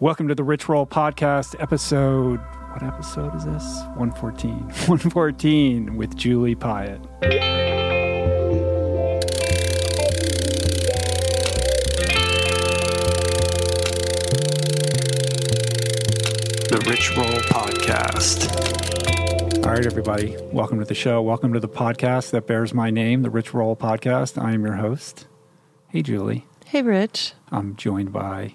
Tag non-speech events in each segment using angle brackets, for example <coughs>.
Welcome to the Rich Roll Podcast, episode. What episode is this? 114. <laughs> 114 with Julie Piatt. The Rich Roll Podcast. All right, everybody. Welcome to the show. Welcome to the podcast that bears my name, the Rich Roll Podcast. I am your host. Hey, Julie. Hey, Rich. I'm joined by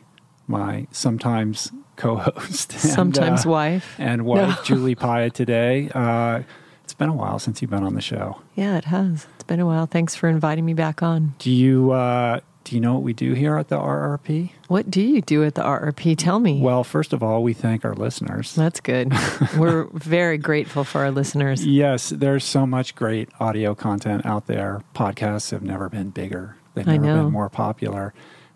my sometimes co-host, <laughs> and, Sometimes uh, wife. and wife No. Julie <laughs> Piatt today. Uh, it's been a while since you've been on the show. Yeah, it has. It's been a while. Thanks for inviting me back on. Do you uh, do you know what we do here at the RRP? What do you do at the RRP? Tell me. Well, first of all, we thank our listeners. That's good. <laughs> We're very grateful for our listeners. Yes, there's so much great audio content out there. Podcasts have never been bigger. They've never been more popular.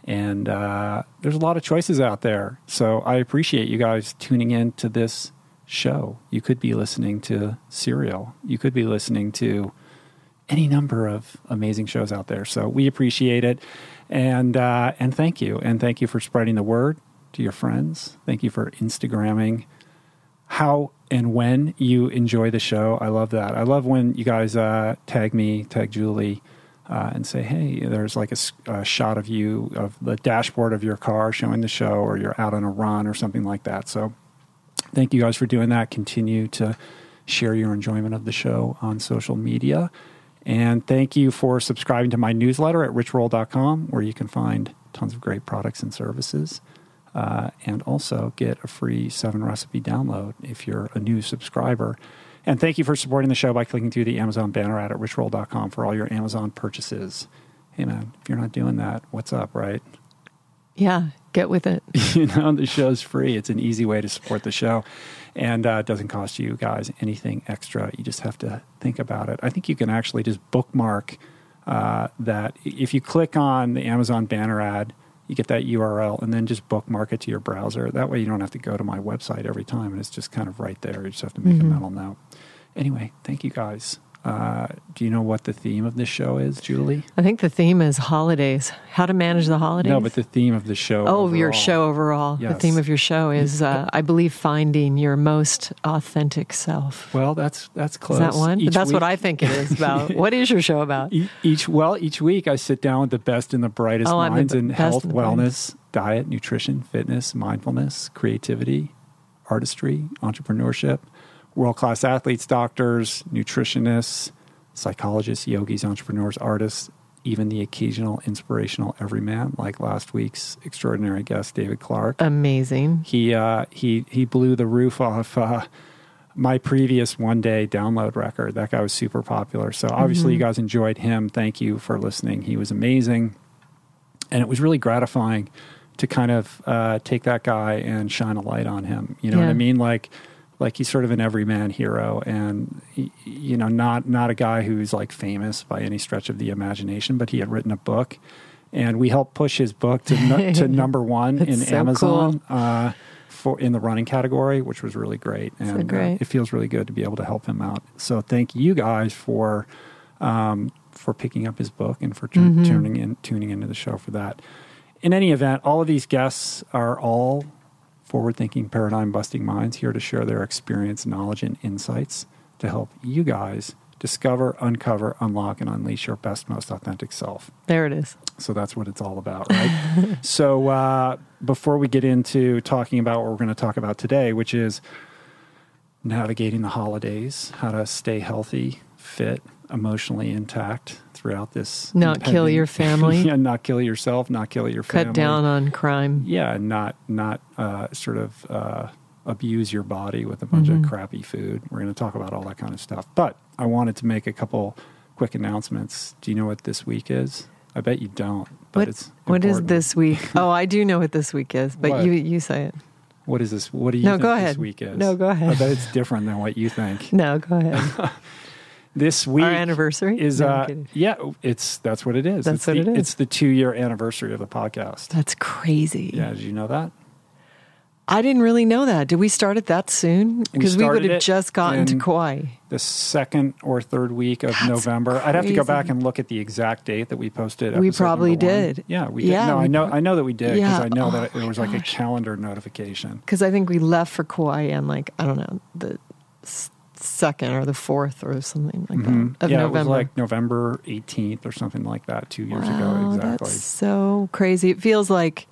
And uh, there's a lot of choices out there. So I appreciate you guys tuning in to this show. You could be listening to Serial. You could be listening to any number of amazing shows out there. So we appreciate it. And uh, and thank you. And thank you for spreading the word to your friends. Thank you for Instagramming how and when you enjoy the show. I love that. I love when you guys uh, tag me, tag Julie, uh, and say, "Hey, there's like a shot of you of the dashboard of your car showing the show, or you're out on a run, or something like that." So, thank you guys for doing that. Continue to share your enjoyment of the show on social media. And thank you for subscribing to my newsletter at richroll.com, where you can find tons of great products and services uh, and also get a free seven recipe download if you're a new subscriber. And thank you for supporting the show by clicking through the Amazon banner ad at richroll.com for all your Amazon purchases. Hey man, if you're not doing that, what's up, right? Yeah, get with it. <laughs> you know, the show's free. It's an easy way to support the show. And uh, it doesn't cost you guys anything extra. You just have to think about it. I think you can actually just bookmark uh, that. If you click on the Amazon banner ad, you get that URL and then just bookmark it to your browser. That way you don't have to go to my website every time and it's just kind of right there. You just have to make a mm-hmm. mental note. Anyway, thank you guys. Uh, do you know what the theme of this show is, Julie? I think the theme is holidays. How to manage the holidays. No, but the theme of the show. Oh, your show overall. The theme of your show is, uh, I believe, finding your most authentic self. Well, that's that's Is close. that one? That's what I think it is about. <laughs> what is your show about? Each well each week i sit down with the best and the brightest Oh, I'm the minds in health wellness diet nutrition fitness mindfulness creativity artistry entrepreneurship world-class athletes doctors nutritionists psychologists yogis entrepreneurs artists even the occasional inspirational everyman like last week's extraordinary guest david clark Amazing. he uh, he he blew the roof off uh, my previous one day download record. That guy was super popular. So obviously you guys enjoyed him. Thank you for listening. He was amazing, and it was really gratifying to kind of uh, take that guy and shine a light on him. You know what I mean? Like like he's sort of an everyman hero, and y- you know not not a guy who's like famous by any stretch of the imagination, but he had written a book. And we helped push his book to, nu- to <laughs> number one in so Amazon uh, for in the running category, which was really great. And uh, great. it feels really good to be able to help him out. So thank you guys for um, for picking up his book and for tu- Mm-hmm. tuning in tuning into the show for that. In any event, all of these guests are all forward thinking, paradigm busting minds here to share their experience, knowledge, and insights to help you guys discover, uncover, unlock, and unleash your best, most authentic self. There it is. So that's what it's all about, right? <laughs> so uh, before we get into talking about what we're going to talk about today, which is navigating the holidays, how to stay healthy, fit, emotionally intact throughout this. Not kill your family. <laughs> yeah, not kill yourself, not kill your family. Cut down on crime. Yeah, and not not uh, sort of uh, abuse your body with a bunch of crappy food. We're going to talk about all that kind of stuff. But I wanted to make a couple quick announcements. Do you know what this week is? I bet you don't. But What, it's what is this week? <laughs> Oh, I do know what this week is, but What? you you say it. What is this? What do you No, think go this ahead. week is? No, go ahead. I bet it's different than what you think. No, go ahead. <laughs> This week Our anniversary is No, uh yeah, it's that's what it is. That's it's what the, it is. It's the two year anniversary of the podcast. That's crazy. Yeah, did you know that? I didn't really know that. Did we start it that soon? Because we, would have just gotten to Kauai. The second or third week of That's November. I'd have to go back and look at the exact date that we posted. We probably did. Yeah, we did. Yeah, no, we I know. I know that we did because Yeah. I know Oh that it my was like a calendar notification. Because I think we left for Kauai and like I don't know the second or the fourth or something like Mhm. that of yeah, November. it was like November 18th or something like that, two years ago. Exactly. That's so crazy. It feels like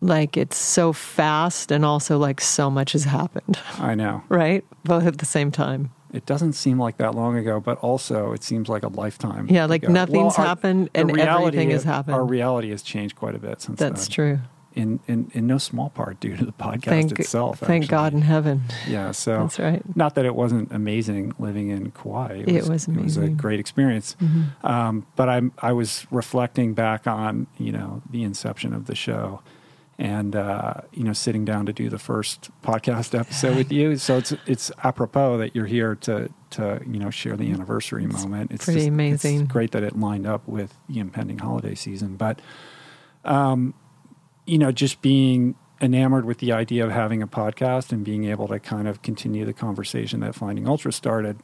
like it's so fast and also like so much has happened, I know. <laughs> right? Both at the same time. It doesn't seem like that long ago, but also it seems like a lifetime. Yeah, like ago. nothing's our- happened and reality everything has happened. Our reality has changed quite a bit since That's then. true. In, in in no small part due to the podcast Thank itself. thank actually. God in heaven. Yeah, so <laughs> That's right. not that it wasn't amazing living in Kauai. It was amazing. It was a. Mm-hmm. great experience. Um, but I I was reflecting back on you know the inception of the show, and uh, you know sitting down to do the first podcast episode with you. So it's it's apropos that you're here to to you know share the anniversary moment. It's pretty just- amazing. It's great that it lined up with the impending holiday season, but um, you know, just being enamored with the idea of having a podcast and being able to kind of continue the conversation that Finding Ultra started,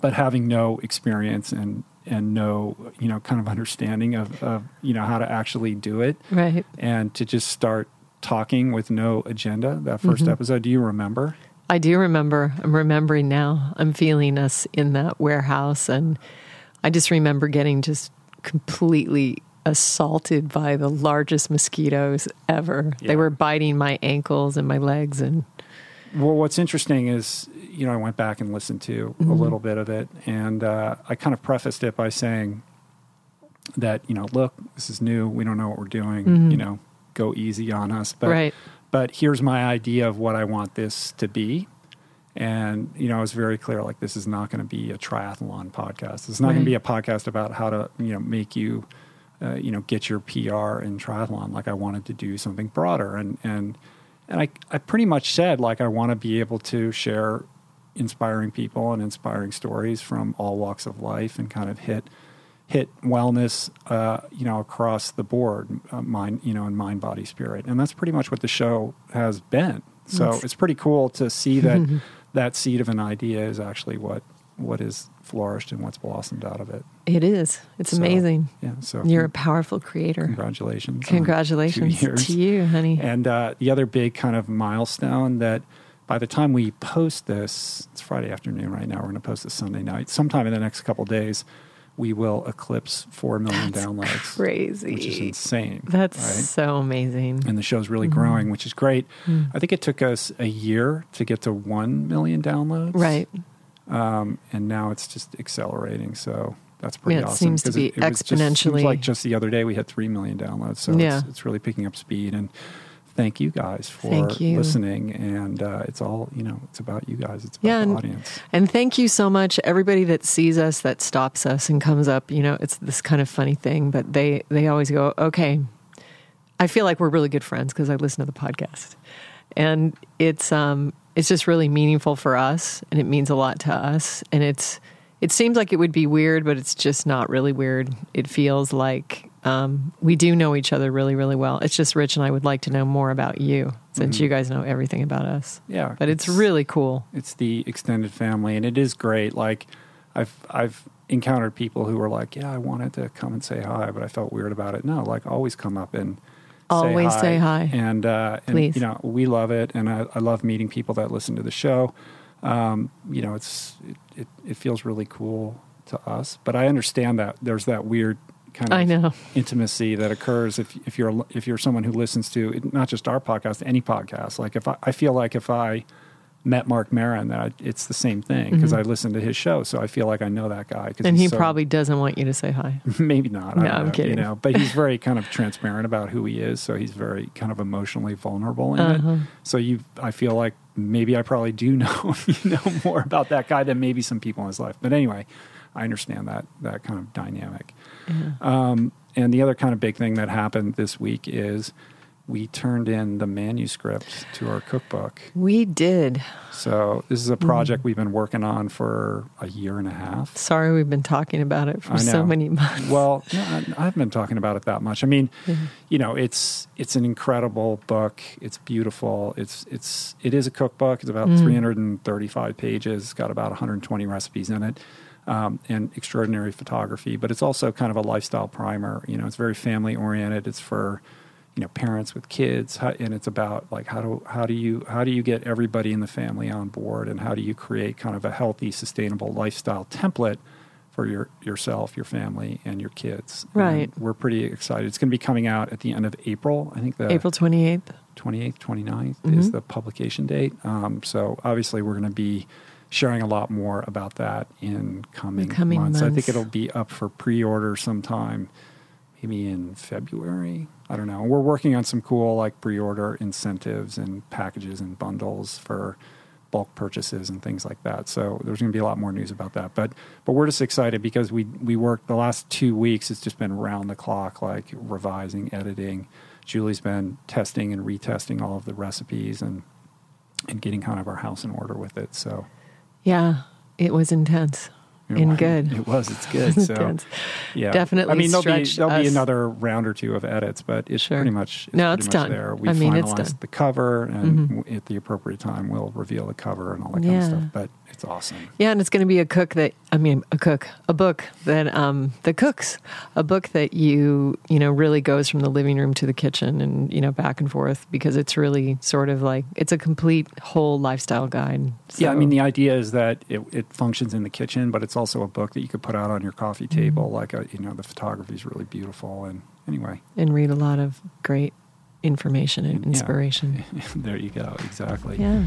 but having no experience and and no you know kind of understanding of, of you know how to actually do it Right. and to just start talking with no agenda that 1st Mm-hmm. episode do you remember I do remember. I'm remembering now. I'm feeling us in that warehouse, and I just remember getting just completely assaulted by the largest mosquitoes ever. Yeah. They were biting my ankles and my legs, and Well, what's interesting is, you know, I went back and listened to a little bit of it, and uh, I kind of prefaced it by saying that, you know, look, this is new. We don't know what we're doing. You know, go easy on us. But, Right. But here's my idea of what I want this to be. And, you know, I was very clear like, this is not going to be a triathlon podcast. It's not going to be a podcast about how to, you know, make you, uh, you know, get your PR in triathlon. Like, I wanted to do something broader. And, and, and I, I pretty much said, like, I want to be able to share inspiring people and inspiring stories from all walks of life and kind of hit hit wellness, uh, you know, across the board, uh, mind, you know, and mind, body, spirit, and that's pretty much what the show has been. So it's pretty cool to see that <laughs> that seed of an idea is actually what what is flourished and what's blossomed out of it. it is. It's So, amazing. Yeah. So You're a powerful creator. congratulations. Congratulations to you, honey. And uh, the other big kind of milestone that by the time we post this, it's Friday afternoon right now. We're going to post this Sunday night. Sometime in the next couple days, we will eclipse four million That's downloads, crazy. which is insane. That's right? so amazing. and the show's really Mm-hmm. growing, which is great. Mm. I think it took us a year to get to one million downloads, Right. Um, and now it's just accelerating. So that's pretty Yeah, it awesome. seems to be it, it was just- exponentially- like just the other day we had three million downloads. So Yeah. it's, it's really picking up speed. And thank you guys for you. listening. And uh, it's all you know. It's about you guys. It's about Yeah, the and- audience. And thank you so much, everybody that sees us, that stops us and comes up. You know, it's this kind of funny thing, but they they always go, okay. I feel like we're really good friends because I listen to the podcast, and it's um it's just really meaningful for us, and it means a lot to us, and it's it seems like it would be weird, but it's just not really weird. It feels like um, we do know each other really, really well. It's just Rich and I would like to know more about you since Mhm. you guys know everything about us. Yeah, But it's really cool. it's the extended family and it is great like i've i've encountered people who were like yeah i wanted to come and say hi but i felt weird about it no like always come up and Always say hi, say hi. and uh and Please. you know we love it and i, I love meeting people that listen to the show um you know it's it, it, it feels really cool to us but i understand that there's that weird kind of I know. intimacy that occurs if if you're if you're someone who listens to not just our podcast, any podcast. Like if I, I feel like if I met Marc Maron, that I, it's the same thing because I listen to his show, so I feel like I know that guy. Mm-hmm. And he so- probably doesn't want you to say hi. <laughs> maybe not. I No, don't I'm know, kidding. You know, but he's <laughs> very kind of transparent about who he is, so he's very kind of emotionally vulnerable in Uh-huh. it. So you, I feel like maybe I probably do <laughs> know you know more about that guy than maybe some people in his life. But anyway, I understand that that kind of dynamic. Yeah. Um, and the other kind of big thing that happened this week is, we turned in the manuscript to our cookbook. We did. So this is a project we've been working on for a year and a half. Sorry, we've been talking about it for so many months. Well, no, I I haven't been talking about it that much. I mean, you know, it's it's an incredible book. It's beautiful. It's it's it is a cookbook. It's about 335 pages. It's got about 120 recipes in it. Um, and extraordinary photography, but it's also kind of a lifestyle primer. You know, it's very family oriented. It's for you know parents with kids, how, and it's about like how do how do you how do you get everybody in the family on board, and how do you create kind of a healthy, sustainable lifestyle template for your yourself, your family, and your kids. Right. And we're pretty excited. It's going to be coming out at the end of April. I think the April 28th. 28th, 29th Mm-hmm. is the publication date. Um, so obviously, we're going to be sharing a lot more about that in coming, coming months. I think it'll be up for pre-order sometime, maybe in February. I don't know. We're working on some cool like pre-order incentives and packages and bundles for bulk purchases and things like that. So there's going to be a lot more news about that. But but we're just excited because we we worked the last two weeks. It's just been round the clock, like revising, editing. Julie's been testing and retesting all of the recipes and and getting kind of our house in order with it. So Yeah, it was intense it and was- good. <laughs> It was. It's good. <laughs> So yeah, Definitely I mean, there'll be there'll be another round or two of edits, but it's Sure. pretty much it's No, pretty it's much done. there. We I mean, finalized. Mm-hmm. the cover, and w at the appropriate time, we'll reveal the cover and all that kind of stuff. But it's awesome. Yeah, and it's going to be a cook that I mean, a cook, a book that um that cooks, a book that you you know really goes from the living room to the kitchen and you know back and forth because it's really sort of like it's a complete whole lifestyle guide. Yeah, I mean, the idea is that it, it functions in the kitchen, but it's also a book that you could put out on your coffee Mm-hmm. table. Like, a, you know, the photography is really beautiful. And anyway, and read a lot of great information and Yeah. inspiration. <laughs> there you go. Exactly. Yeah.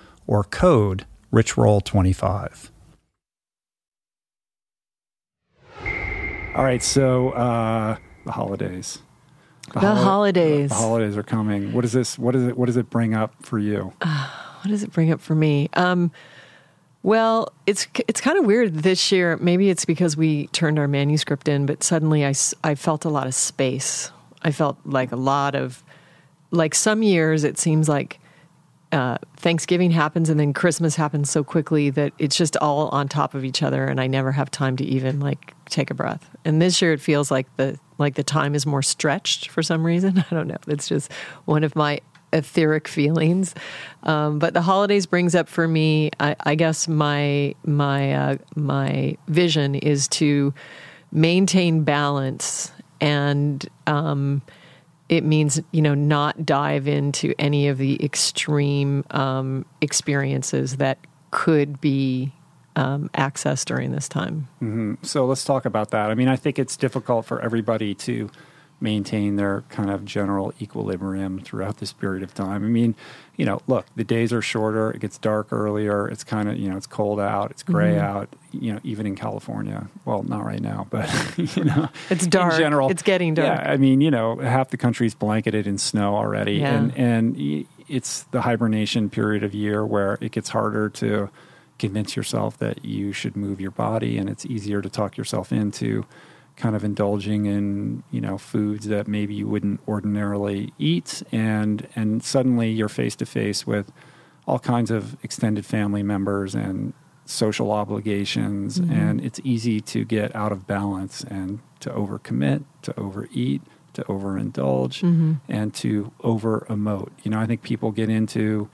or code richroll25. All right, so uh, the holidays. The holidays. The holidays are coming. What is this? What is it? What does it bring up for you? What does it bring up for me? Um, well, it's it's kind of weird this year. Maybe it's because we turned our manuscript in, but suddenly I, I felt a lot of space. I felt like a lot of like some years it seems like uh, Thanksgiving happens and then Christmas happens so quickly that it's just all on top of each other, and I never have time to even like take a breath. And this year it feels like the like the time is more stretched for some reason. <laughs> I don't know. It's just one of my etheric feelings. Um, but the holidays brings up for me. I, I guess my my uh, my vision is to maintain balance and. Um, it means you know not dive into any of the extreme um, experiences that could be um, accessed during this time. So let's talk about that. I mean, I think it's difficult for everybody to maintain their kind of general equilibrium throughout this period of time. I mean, you know, look, the days are shorter, it gets dark earlier, it's kind of, you know, it's cold out, it's gray mm-hmm. out, you know, even in California. Well, not right now, but <laughs> you know, It's dark. In general, It's getting dark. Yeah, I mean, you know, half the country's blanketed in snow already Yeah. and and it's the hibernation period of year where it gets harder to convince yourself that you should move your body and it's easier to talk yourself into kind of indulging in you know foods that maybe you wouldn't ordinarily eat. And and suddenly you're face to face with all kinds of extended family members and social obligations. Mm-hmm. And it's easy to get out of balance and to overcommit to overeat to overindulge mm-hmm. and to over emote you know i think people get into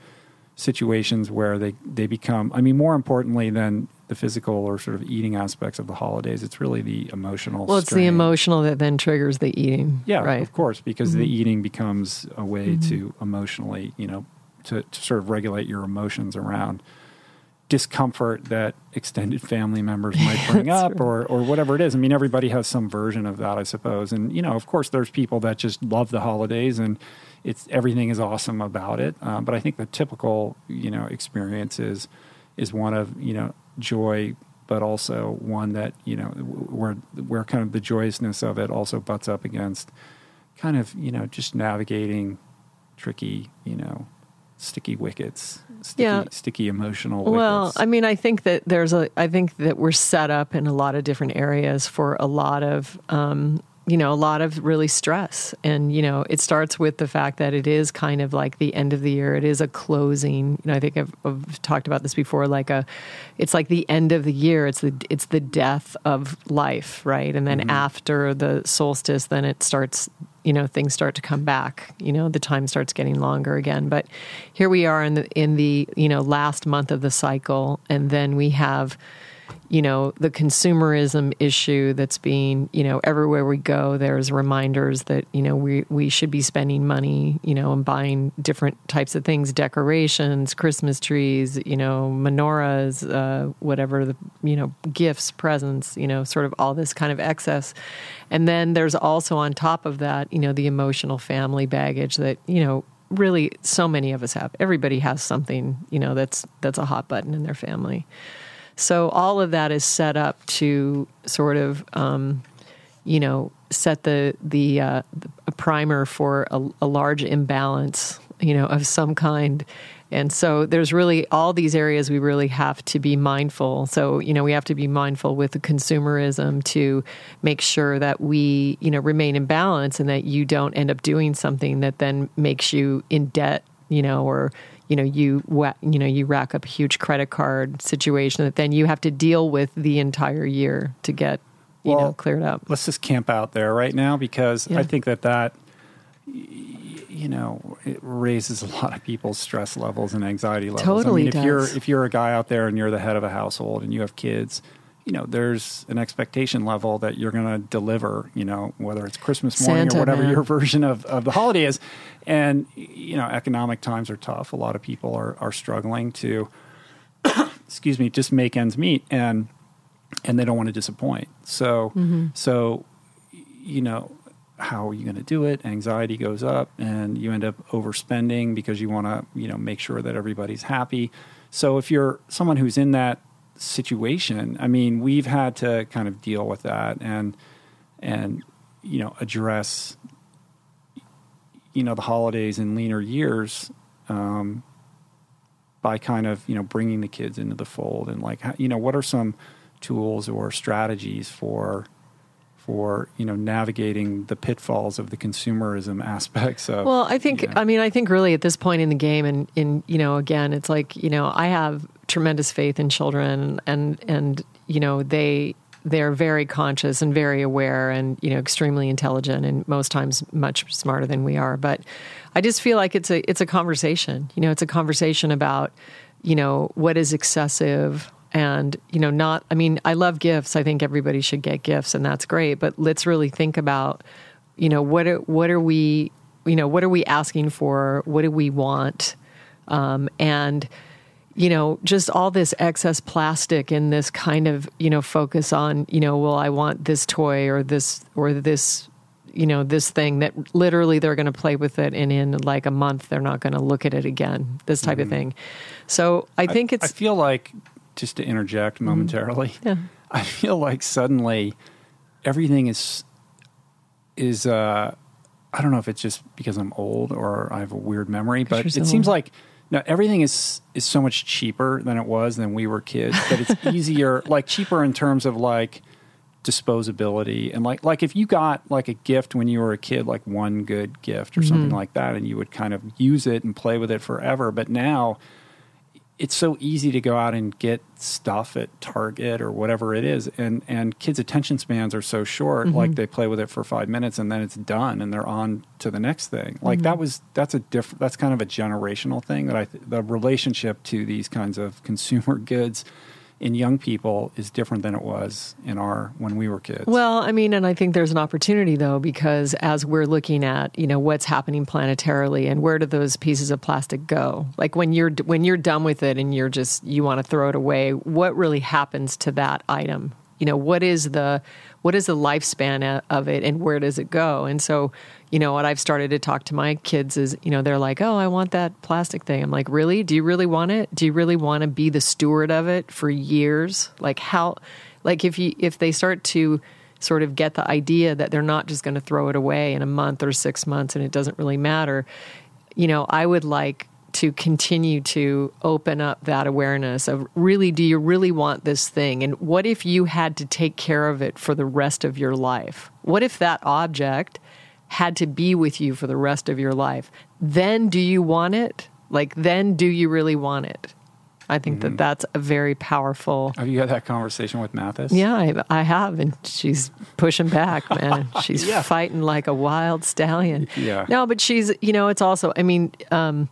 situations where they, they become i mean more importantly than the physical or sort of eating aspects of the holidays it's really the emotional Well, it's the emotional that then triggers the eating. yeah right. of course because Mm-hmm. the eating becomes a way to emotionally you know to, to sort of regulate your emotions around discomfort that extended family members <laughs> might bring up or, or whatever it is. I mean, everybody has some version of that, I suppose. And, you know, of course, there's people that just love the holidays and it's everything is awesome about it. Um, but I think the typical, you know, experience is, is one of, you know, joy, but also one that, you know, where, where kind of the joyousness of it also butts up against kind of, you know, just navigating tricky, you know, sticky wickets, sticky, Yeah. sticky emotional Well. I mean, I think that there's a. I think that we're set up in a lot of different areas for a lot of, um, you know, a lot of really stress, and you know, it starts with the fact that it is kind of like the end of the year. It is a closing. You know, I think I've, I've talked about this before. Like a, it's like the end of the year. It's the it's the death of life, right? And then mm-hmm. after the solstice, then it starts you know things start to come back you know the time starts getting longer again but here we are in the in the you know last month of the cycle and then we have you know, the consumerism issue that's being, you know, everywhere we go, there's reminders that, you know, we, we should be spending money, you know, and buying different types of things, decorations, Christmas trees, you know, menorahs, uh, whatever the, you know, gifts, presents, you know, sort of all this kind of excess. And then there's also on top of that, you know, the emotional family baggage that, you know, really so many of us have. Everybody has something, you know, that's that's a hot button in their family. So all of that is set up to sort of, um, you know, set the the, uh, the primer for a, a, large imbalance, you know, of some kind. And so there's really all these areas we really have to be mindful. So you know we have to be mindful with the consumerism to make sure that we you know remain in balance and that you don't end up doing something that then makes you in debt, you know, or you know you you know you rack up a huge credit card situation that then you have to deal with the entire year to get you well, know cleared up. Let's just camp out there right now because yeah. I think that that you know it raises a lot of people's stress levels and anxiety levels. Totally I mean, if does. you're if you're a guy out there and you're the head of a household and you have kids you know, there's an expectation level that you're going to deliver, you know, whether it's Christmas morning Santa, or whatever man. your version of, of the holiday is. And, you know, economic times are tough. A lot of people are, are struggling to, <coughs> excuse me, just make ends meet and, and they don't want to disappoint. So, mm-hmm. so, you know, how are you going to do it? Anxiety goes up and you end up overspending because you want to, you know, make sure that everybody's happy. So if you're someone who's in that situation. I mean, we've had to kind of deal with that and and you know address you know the holidays and leaner years um, by kind of you know bringing the kids into the fold and like you know what are some tools or strategies for for you know navigating the pitfalls of the consumerism aspects of well i think you know. i mean i think really at this point in the game and in you know again it's like you know i have tremendous faith in children and and you know they they're very conscious and very aware and you know extremely intelligent and most times much smarter than we are. But i just feel like it's a it's a conversation. You know it's a conversation about you know what is excessive and you know not i mean i love gifts. I think everybody should get gifts and that's great. But let's really think about you know what are what are we you know what are we asking for? What do we want? Um, and you know, just all this excess plastic and this kind of, you know, focus on, you know, well, I want this toy or this or this, you know, this thing that literally they're going to play with it and in like a month they're not going to look at it again. This type mm-hmm. of thing. So I think I, it's. I feel like just to interject mm-hmm. momentarily. Yeah. I feel like suddenly everything is is uh I don't know if it's just because I'm old or I have a weird memory, but it seems like now everything is is so much cheaper than it was than we were kids. But it's <laughs> easier, like cheaper in terms of like disposability and like like if you got like a gift when you were a kid, like one good gift or mm-hmm. something like that, and you would kind of use it and play with it forever. But now it's so easy to go out and get stuff at Target or whatever it is, and and kids' attention spans are so short. Mm-hmm. Like they play with it for five minutes and then it's done, and they're on to the next thing. Like mm-hmm. that was that's a different that's kind of a generational thing that I th- the relationship to these kinds of consumer <laughs> goods in young people is different than it was in our when we were kids. Well, I mean, and I think there's an opportunity though because as we're looking at you know what's happening planetarily and where do those pieces of plastic go? Like when you're when you're done with it and you're just you want to throw it away, what really happens to that item? You know, what is the what is the lifespan of it and where does it go? And so you know, what I've started to talk to my kids is, you know, they're like, oh, I want that plastic thing. I'm like, really? Do you really want it? Do you really want to be the steward of it for years? Like, how, like, if you, if they start to sort of get the idea that they're not just going to throw it away in a month or six months and it doesn't really matter, you know, I would like to continue to open up that awareness of really, do you really want this thing? And what if you had to take care of it for the rest of your life? What if that object, had to be with you for the rest of your life, then do you want it? Like, then do you really want it? I think mm-hmm. that that's a very powerful. Have you had that conversation with Mathis? Yeah, I, I have, and she's pushing back, <laughs> man. She's yeah. fighting like a wild stallion. Yeah. No, but she's, you know, it's also, I mean, um,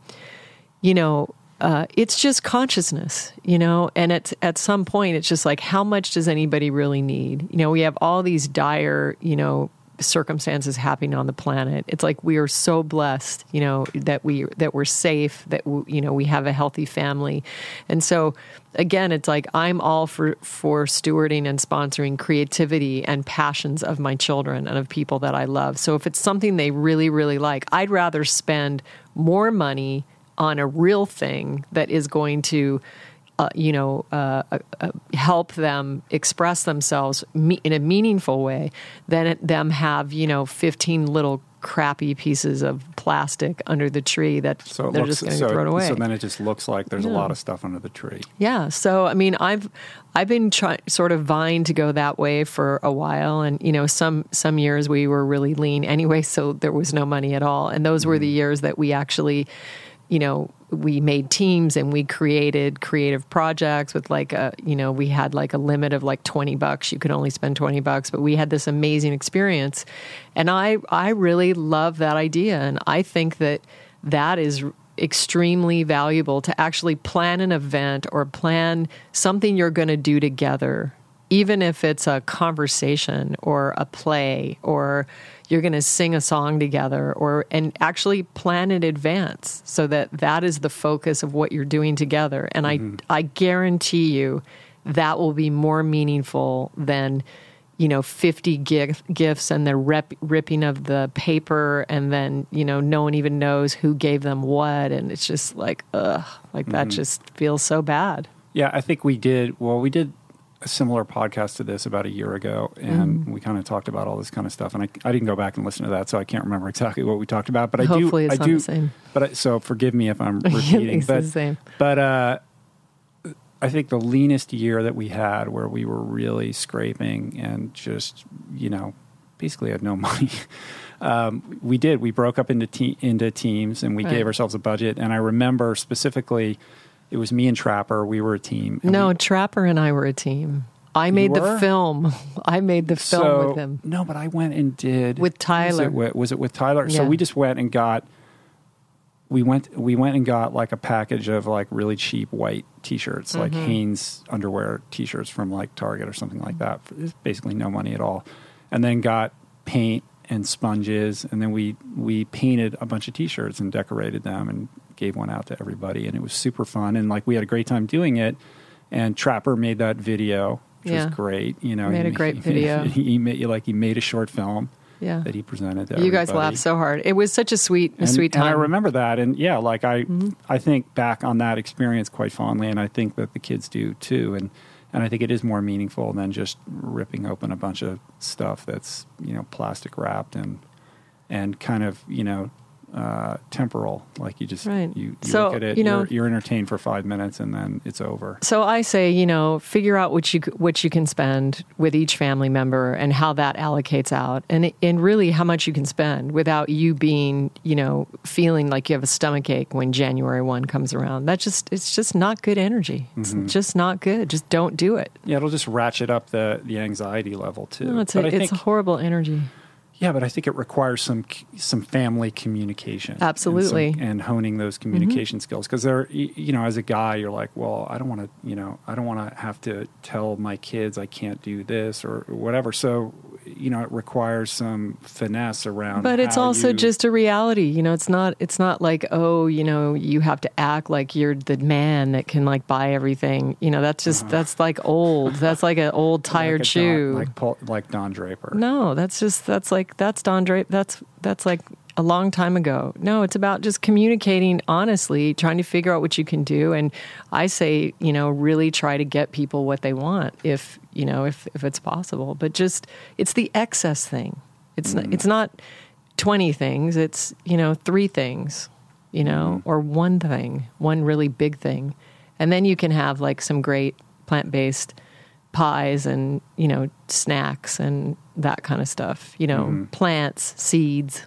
you know, uh, it's just consciousness, you know. And at at some point, it's just like, how much does anybody really need? You know, we have all these dire, you know, circumstances happening on the planet. It's like we are so blessed, you know, that we that we're safe, that you know we have a healthy family, and so again, it's like I'm all for for stewarding and sponsoring creativity and passions of my children and of people that I love. So if it's something they really really like, I'd rather spend more money on a real thing that is going to uh, you know, uh, uh, uh, help them express themselves me- in a meaningful way than them have, you know, 15 little crappy pieces of plastic under the tree that So they're looks just going to so, throw away. so then it just looks like there's a lot of stuff under the tree. Yeah. So I mean, I've I've been trying sort of vying to go that way for a while, and you know, some some years we were really lean anyway, so there was no money at all, and those were the years that we actually, you know. We made teams and we created creative projects with like a, you know, we had like a limit of like 20 bucks. You could only spend 20 bucks, but we had this amazing experience. And I, I really love that idea. And I think that that is extremely valuable to actually plan an event or plan something you're going to do together, even if it's a conversation or a play or you're going to sing a song together or and actually plan in advance so that that is the focus of what you're doing together. And I mm-hmm. I guarantee you that will be more meaningful than you know 50 gif- gifts and the rep, ripping of the paper and then you know no one even knows who gave them what. And it's just like ugh like that mm-hmm. just feels so bad. Yeah, I think we did. Well, we did a similar podcast to this about a year ago, and Mm-hmm. we kind of talked about all this kind of stuff. And I, I didn't go back and listen to that, so I can't remember exactly what we talked about. But I Hopefully do. it's I do. the same. But I, so forgive me if I'm <laughs> repeating. But the same. but uh, I think the leanest year that we had, where we were really scraping and just you know basically had no <laughs> money. Um, we did. We broke up into te- into teams, and we Right. gave ourselves a budget. And I remember specifically, it was me and Trapper. We were a team. no we- trapper and i were a team i made the film <laughs> i made the film so, with him No, but I went and did With Tyler. Was it with, was it with Tyler? So we just went and got. We went. We went and got like a package of like really cheap white T-shirts, like Mm-hmm. Hanes underwear T-shirts from like Target or something like that. For basically no money at all, and then got paint and sponges, and then we we painted a bunch of T-shirts and decorated them and gave one out to everybody, and it was super fun. And like we had a great time doing it. And Trapper made that video, which Yeah. was great. You know, Made he a great <laughs> he video. <laughs> he made like he made a short film yeah that he presented. You guys laughed so hard it was such a sweet a And, sweet and time I remember that, and yeah, like I, Mm-hmm. I think back on that experience quite fondly, and I think that the kids do too, and and I think it is more meaningful than just ripping open a bunch of stuff that's you know plastic wrapped and and kind of you know uh, temporal, like you just Right. you, you So, look at it, you know- you're, you're entertained for five minutes, and then it's over. So I say, you know, figure out what you what you can spend with each family member and how that allocates out, and and really how much you can spend without you being, you know, feeling like you have a stomach ache when January one comes around. That just it's just not good energy. It's Mm-hmm. just not good. Just don't do it. Yeah, it'll just ratchet up the the anxiety level too. No, it's But a, it's think- a horrible energy. Yeah, but I think it requires some some family communication. and some- Absolutely. Mm-hmm. and, honing those communication skills because they're you know as a guy you're like, well, I don't want to you know I don't want to have to tell my kids I can't do this or whatever. So you know it requires some finesse around. But it's also you- just a reality. You know, it's not it's not like, oh, you know, you have to act like you're the man that can like buy everything. You know, that's just that's like old. That's like an old Uh-huh. <laughs> like tired Don- shoe. like Paul, like Don Draper. no, that's just that's like that's Don. That's that's like a long time ago. No, it's about just communicating honestly, trying to figure out what you can do. And I say, you know, really try to get people what they want if you know if if it's possible. But just it's the excess thing. It's not, it's not twenty things. It's you know three things, you know, mm-hmm. or one thing, one really big thing, and then you can have like some great plant based pies and you know snacks and that kind of stuff. You know, mm-hmm. plants, seeds,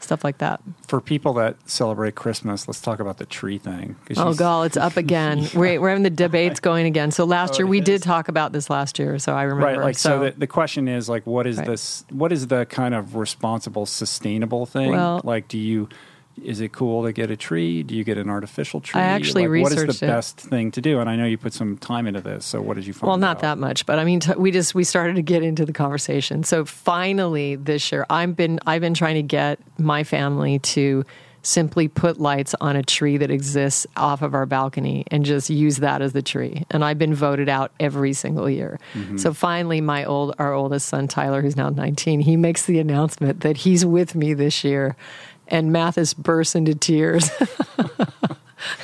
stuff like that. For people that celebrate Christmas, let's talk about the tree thing. Oh god, it's up <laughs> again. we're we're having the debates <laughs> going again. So last Oh, year we did talk about this last year. So I remember. Right, like so. so the, the question is like, what is Right. this? What is the kind of responsible, sustainable thing? Well- like, do you is it cool to get a tree? Do you get an artificial tree? I actually like, What is the it. best thing to do? And I know you put some time into this. So what did you find? Well, not out? that much, but I mean, t- we just we started to get into the conversation. So finally, this year, I've been I've been trying to get my family to simply put lights on a tree that exists off of our balcony and just use that as the tree. And I've been voted out every single year. Mm-hmm. So finally, my old our oldest son Tyler, who's now 19, he makes the announcement that he's with me this year, and Mathis bursts into tears. <laughs>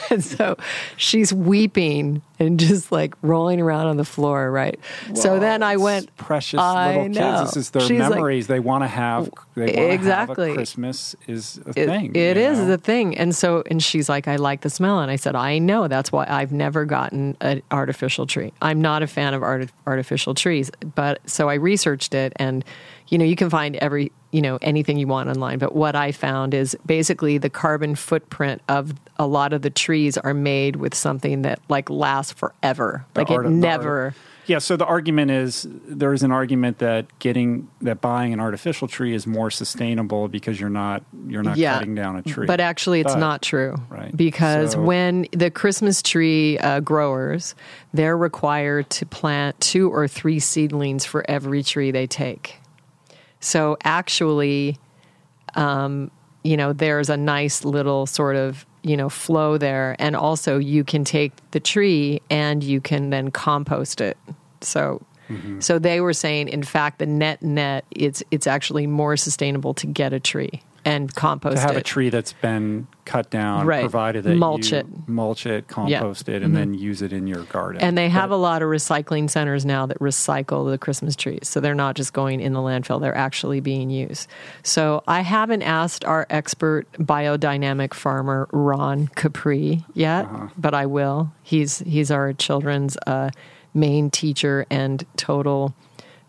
And so she's weeping and just like rolling around on the floor, right? so then I went, precious I little know. kids. This is their She's like- memories. they want to have. Exactly. Have Christmas is a it, thing. It is know? the thing. And so, and she's like, I like the smell. And I said, I know. That's why I've never gotten an artificial tree. I'm not a fan of art, artificial trees. But so I researched it and, you know, you can find every, you know, anything you want online. But what I found is basically the carbon footprint of a lot of the trees are made with something that like lasts forever. The like art- it the art- never. Yeah, so the argument is there is an argument that getting that buying an artificial tree is more sustainable because you're not you're not Yeah, cutting down a tree. But actually, it's But- not true. Right. Because So- when the Christmas tree uh, growers, they're required to plant two or three seedlings for every tree they take. So actually, um, you know, there's a nice little sort of you know flow there, and also you can take the tree and you can then compost it. So. Mm-hmm. So they were saying, in fact, the net net, it's it's actually more sustainable to get a tree and compost to have it. a tree that's been cut down, Right. provided that Mulch you it. Mm-hmm. mulch it, compost it, and then use it in your garden. And they have But- a lot of recycling centers now that recycle the Christmas trees. So they're not just going in the landfill, they're actually being used. So I haven't asked our expert biodynamic farmer, Ron Capri, yet, Uh-huh. but I will. He's, he's our children's uh, main teacher and total,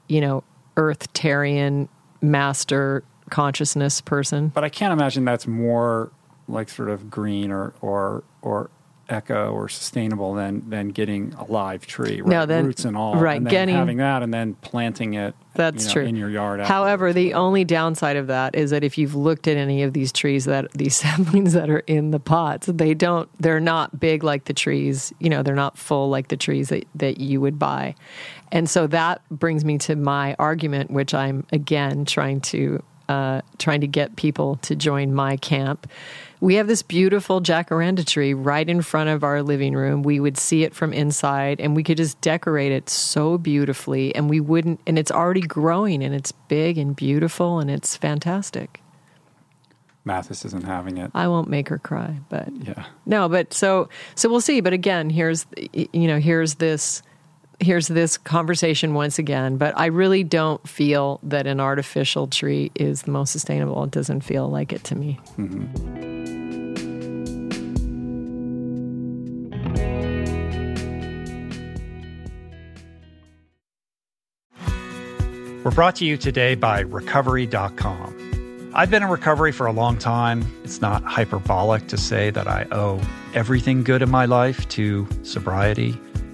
you know, earth-tarian master consciousness person. But I can't imagine that's more like sort of green or or or eco or sustainable than than getting a live tree, right? No, then- roots and all, right, And then getting- having that and then planting it. That's you know, true. in your yard. However, the only downside of that is that if you've looked at any of these trees that these <laughs> saplings that are in the pots, they don't they're not big like the trees, you know, they're not full like the trees that, that you would buy. And so that brings me to my argument, which I'm again trying to uh, trying to get people to join my camp. We have this beautiful jacaranda tree right in front of our living room. We would see it from inside and we could just decorate it so beautifully and we wouldn't and it's already growing and it's big and beautiful and it's fantastic. Mathis isn't having it. I won't make her cry, but Yeah. no, but so so we'll see. But again, here's you know here's this here's this conversation once again. But I really don't feel that an artificial tree is the most sustainable. It doesn't feel like it to me. Mm-hmm. We're brought to you today by Recovery.com. I've been in recovery for a long time. It's not hyperbolic to say that I owe everything good in my life to sobriety.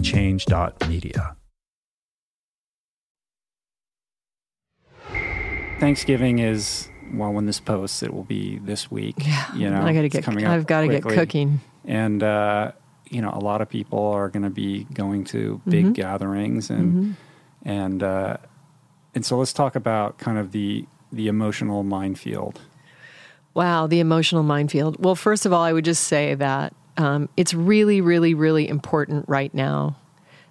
voicingchange.media. Thanksgiving is well when this posts it will be this week. Yeah, you know, I gotta get, coming up I've got to get cooking. and uh, you know a lot of people are going to be going to big Mm-hmm. gatherings and and uh, and so let's talk about kind of the the emotional minefield. Wow, the emotional minefield. Well, first of all, I would just say that um, it's really, really, really important right now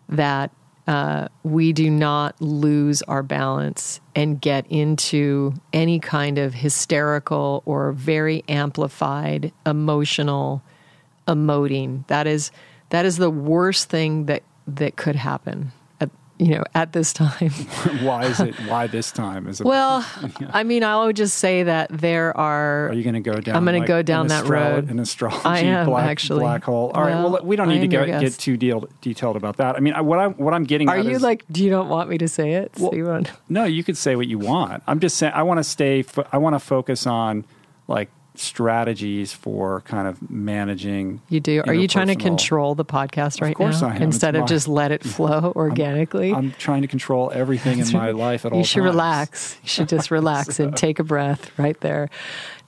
that uh, we do not lose our balance and get into any kind of hysterical or very amplified emotional emoting. That is that is the worst thing that that could happen. You know, at this time. <laughs> why is it? Why this time? Is it? Well, <laughs> I mean, I would just say that there are. are you going to go down? I'm gonna go down that astrolo- road. An astrology I <laughs> am, black, actually. black hole. All right. Well, Well, we don't need to go, get too deal, detailed about that. I mean, I- what I'm what I'm getting at Are you is, like? Do you don't want me to say it? So you No, you could say what you want. I'm just saying I want to stay. Fo- I want to focus on like strategies for kind of managing. you do. Are you trying to control the podcast right course now I am. instead It's of my- just let it flow <laughs> organically? I'm trying to control everything in my life at all you should times. relax. You should just <laughs> relax and take a breath right there.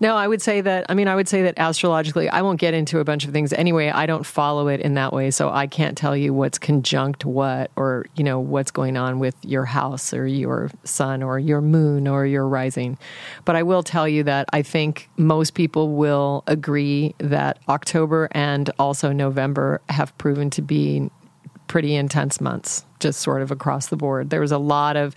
No, I would say that. I mean, I would say that astrologically, I won't get into a bunch of things anyway. I don't follow it in that way, so I can't tell you what's conjunct what, or you know what's going on with your house or your sun or your moon or your rising. But I will tell you that I think most people will agree that October and also November have proven to be pretty intense months just sort of across the board. There was a lot of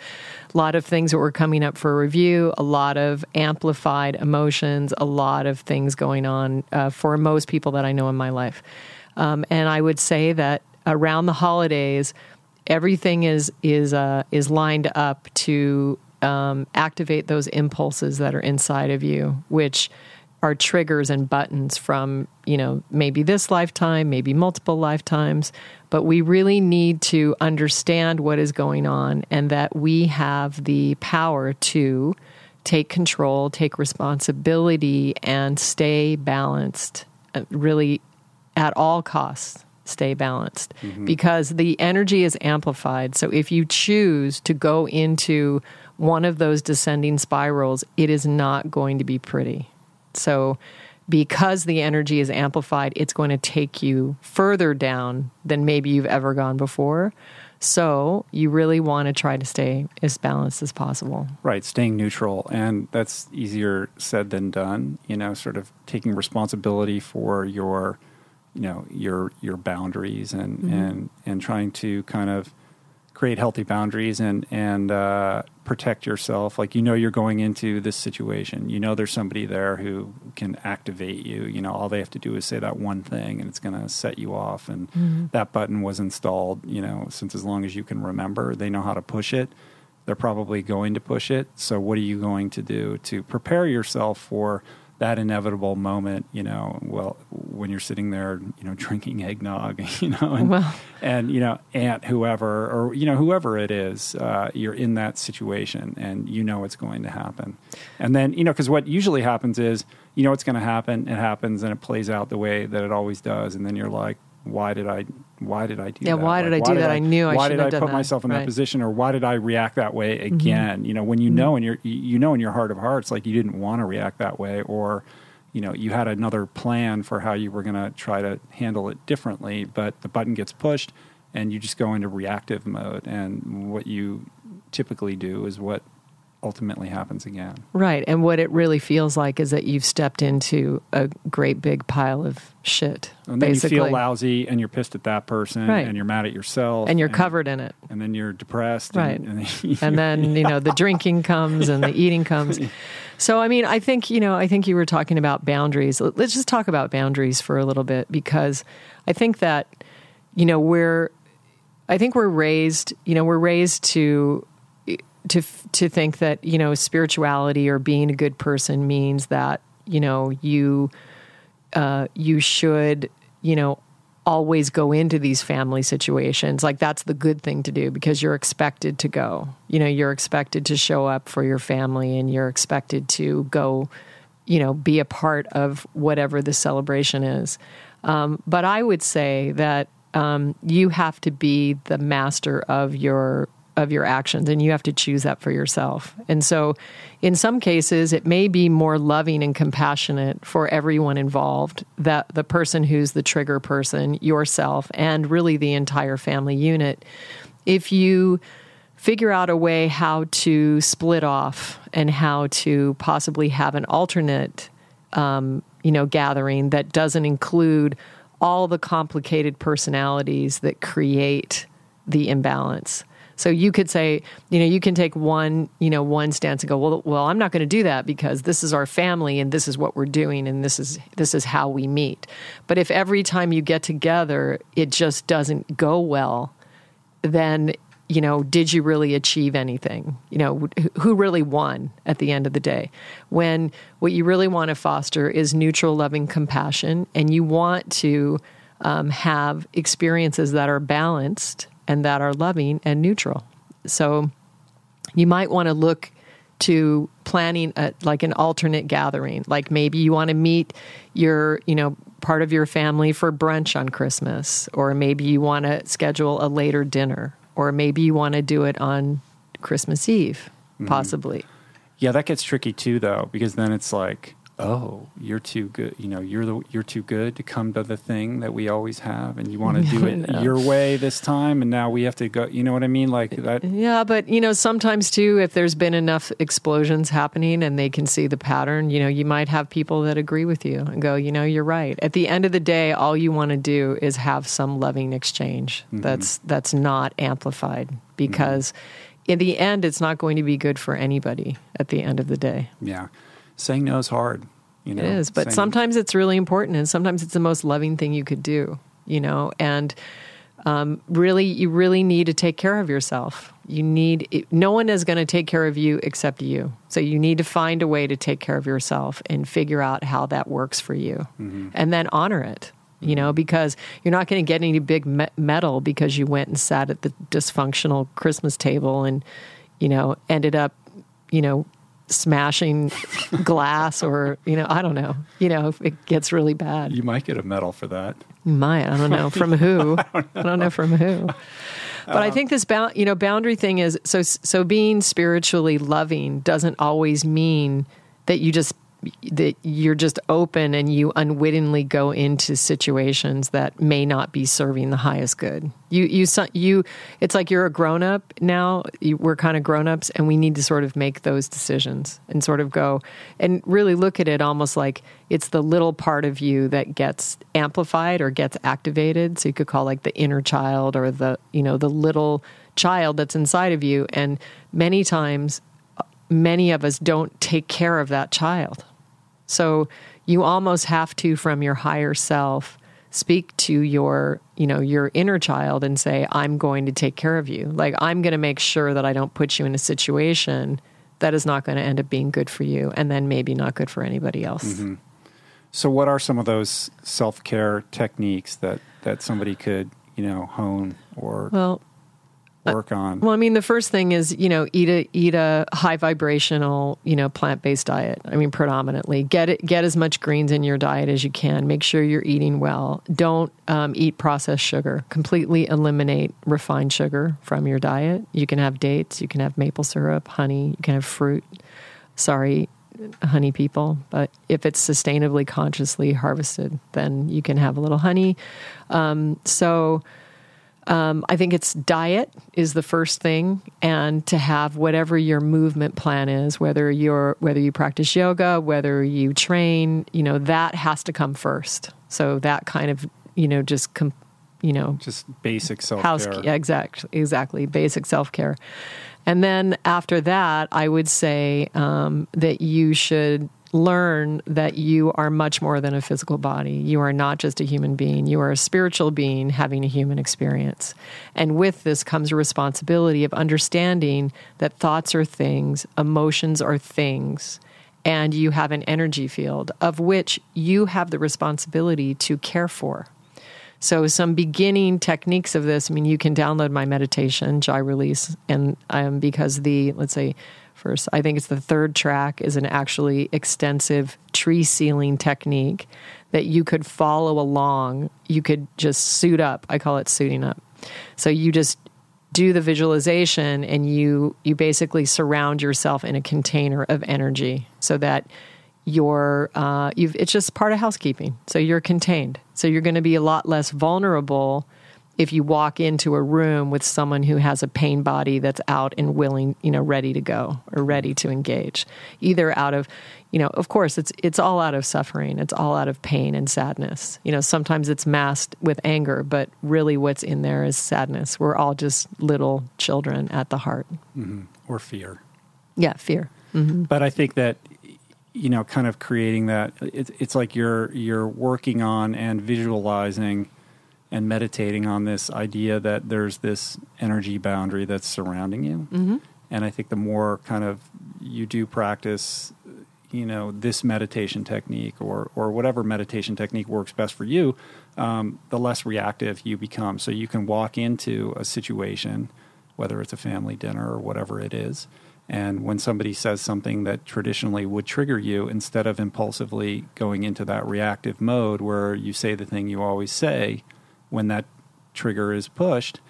lot of things that were coming up for review a lot of amplified emotions a lot of things going on uh, for most people that i know in my life. Um, and i would say that around the holidays everything is is uh, is lined up to um, activate those impulses that are inside of you which are triggers and buttons from you know maybe this lifetime maybe multiple lifetimes but we really need to understand what is going on and that we have the power to take control take responsibility and stay balanced uh, really at all costs stay balanced. Because the energy is amplified. So if you choose to go into one of those descending spirals it is not going to be pretty. So, because the energy is amplified, it's going to take you further down than maybe you've ever gone before. So, you really want to try to stay as balanced as possible. Right, staying neutral, and that's easier said than done. You know, sort of taking responsibility for your, you know, your your boundaries and Mm-hmm. and and trying to kind of create healthy boundaries and and uh, protect yourself. Like you know, you're going into this situation. You know, there's somebody there who can activate you. You know, all they have to do is say that one thing, and it's going to set you off. And that button was installed. You know, since as long as you can remember, they know how to push it. they're probably going to push it. So, what are you going to do to prepare yourself for that inevitable moment? You know, well, when you're sitting there, you know, drinking eggnog, <laughs> you know, and, Well- and you know, aunt whoever or you know whoever it is, uh, you're in that situation and you know it's going to happen. And then you know, because what usually happens is you know what's going to happen, it happens, and it plays out the way that it always does, and then you're like. Why did I? Why did I do Yeah, that? why did I do that? I knew I Why did I put that. myself in that Right. Mm-hmm. position, or why did I react that way again? You know, when you know in your you know in your heart of hearts, like you didn't want to react that way, or you know you had another plan for how you were going to try to handle it differently, but the button gets pushed, and you just go into reactive mode, and what you typically do is what ultimately happens again. Right. And what it really feels like is that you've stepped into a great big pile of shit. And then basically. you feel lousy, and you're pissed at that person, Right. and you're mad at yourself, and you're covered in it. and then you're depressed, Right. And, and, <laughs> and then you know the drinking comes and the eating comes <laughs> so i mean i think you know i think you were talking about boundaries let's just talk about boundaries for a little bit because i think that you know we're i think we're raised you know we're raised to to to think that you know spirituality or being a good person means that you know you uh, you should you know always go into these family situations. Like that's the good thing to do because you're expected to go. You know you're expected to show up for your family and you're expected to go you know be a part of whatever the celebration is. Um, but i would say that um, you have to be the master of your of your actions and you have to choose that for yourself. And so in some cases it may be more loving and compassionate for everyone involved that the person who's the trigger person, yourself and really the entire family unit if you figure out a way how to split off and how to possibly have an alternate um, you know gathering that doesn't include all the complicated personalities that create the imbalance so you could say you know you can take one you know one stance and go well well I'm not going to do that because this is our family and this is what we're doing and this is this is how we meet. But if every time you get together it just doesn't go well then you know did you really achieve anything? You know who really won at the end of the day? When what you really want to foster is neutral loving compassion and you want to um, have experiences that are balanced and that are loving and neutral. So you might want to look to planning a, like an alternate gathering. Like maybe you want to meet your you know part of your family for brunch on christmas or maybe you want to schedule a later dinner or maybe you want to do it on christmas eve mm-hmm. possibly. Yeah, that gets tricky too, though, because then it's like, oh, you're too good. You know, you're the you're too good to come to the thing that we always have, and you want to <laughs> do it your way this time, and now we have to go. You know what I mean? Like that. Yeah, but you know, sometimes too, if there's been enough explosions happening and they can see the pattern, you know, you might have people that agree with you and go, you know, you're right. At the end of the day, all you want to do is have some loving exchange mm-hmm. that's that's not amplified mm-hmm. because in the end it's not going to be good for anybody at the end of the day. Yeah, saying no is hard. You know, It is, but Saying- sometimes it's really important, and sometimes it's the most loving thing you could do. You know, and um, really, you really need to take care of yourself. You need no one is going to take care of you except you. So you need to find a way to take care of yourself and figure out how that works for you, and then honor it. You know, because you're not going to get any big me- medal because you went and sat at the dysfunctional Christmas table and, you know, ended up, you know, smashing <laughs> glass or you know i don't know. You know if it gets really bad. You might get a medal for that. you might. I don't know. From who? <laughs> I don't know from who. But i um, think this bound you know boundary thing is so so being spiritually loving doesn't always mean that you just that you're just open and you unwittingly go into situations that may not be serving the highest good. You you you it's like you're a grown up now. You, we're kind of grown ups, and we need to sort of make those decisions and sort of go and really look at it almost like it's the little part of you that gets amplified or gets activated. So you could call like the inner child or the you know the little child that's inside of you, and many times uh, many of us don't take care of that child. So you almost have to, from your higher self, speak to your you know your inner child and say i'm going to take care of you like i'm going to make sure that i don't put you in a situation that is not going to end up being good for you and then maybe not good for anybody else Mm-hmm. So, what are some of those self care techniques that that somebody could you know hone or well work on? Well, I mean, the first thing is you know eat a eat a high vibrational you know plant based diet. I mean, predominantly get it get as much greens in your diet as you can. Make sure you're eating well. Don't um, eat processed sugar. Completely eliminate refined sugar from your diet. You can have dates. You can have maple syrup, honey. You can have fruit. Sorry, honey people, but if it's sustainably consciously harvested, then you can have a little honey. Um, so. Um, I think it's diet is the first thing, and to have whatever your movement plan is, whether you're whether you practice yoga, whether you train, you know that has to come first. So that kind of you know just com- you know Just basic self care. yeah, exactly exactly basic self-care and then after that i would say um, that you should learn that you are much more than a physical body. You are not just a human being. You are a spiritual being having a human experience. And with this comes a responsibility of understanding that thoughts are things emotions are things and you have an energy field of which you have the responsibility to care for. So, some beginning techniques of this. I mean, you can download my meditation, Jai Release, and um, because the let's say first, I think it's the third track is an actually extensive tree sealing technique that you could follow along. You could just suit up. I call it suiting up. So you just do the visualization and you you basically surround yourself in a container of energy so that you're uh, you've it's just part of housekeeping so you're contained so you're going to be a lot less vulnerable if you walk into a room with someone who has a pain body that's out and willing you know ready to go or ready to engage either out of you know of course it's it's all out of suffering. It's all out of pain and sadness. You know sometimes it's masked with anger but really what's in there is sadness. We're all just little children at the heart. Mm-hmm. Or fear. yeah fear. Mm-hmm. But I think that you know, kind of creating that. It's it's like you're you're working on and visualizing and meditating on this idea that there's this energy boundary that's surrounding you. Mm-hmm. And I think the more kind of you do practice, you know, this meditation technique or or whatever meditation technique works best for you, um, the less reactive you become. So you can walk into a situation, whether it's a family dinner or whatever it is, and when somebody says something that traditionally would trigger you, instead of impulsively going into that reactive mode where you say the thing you always say, when that trigger is pushed,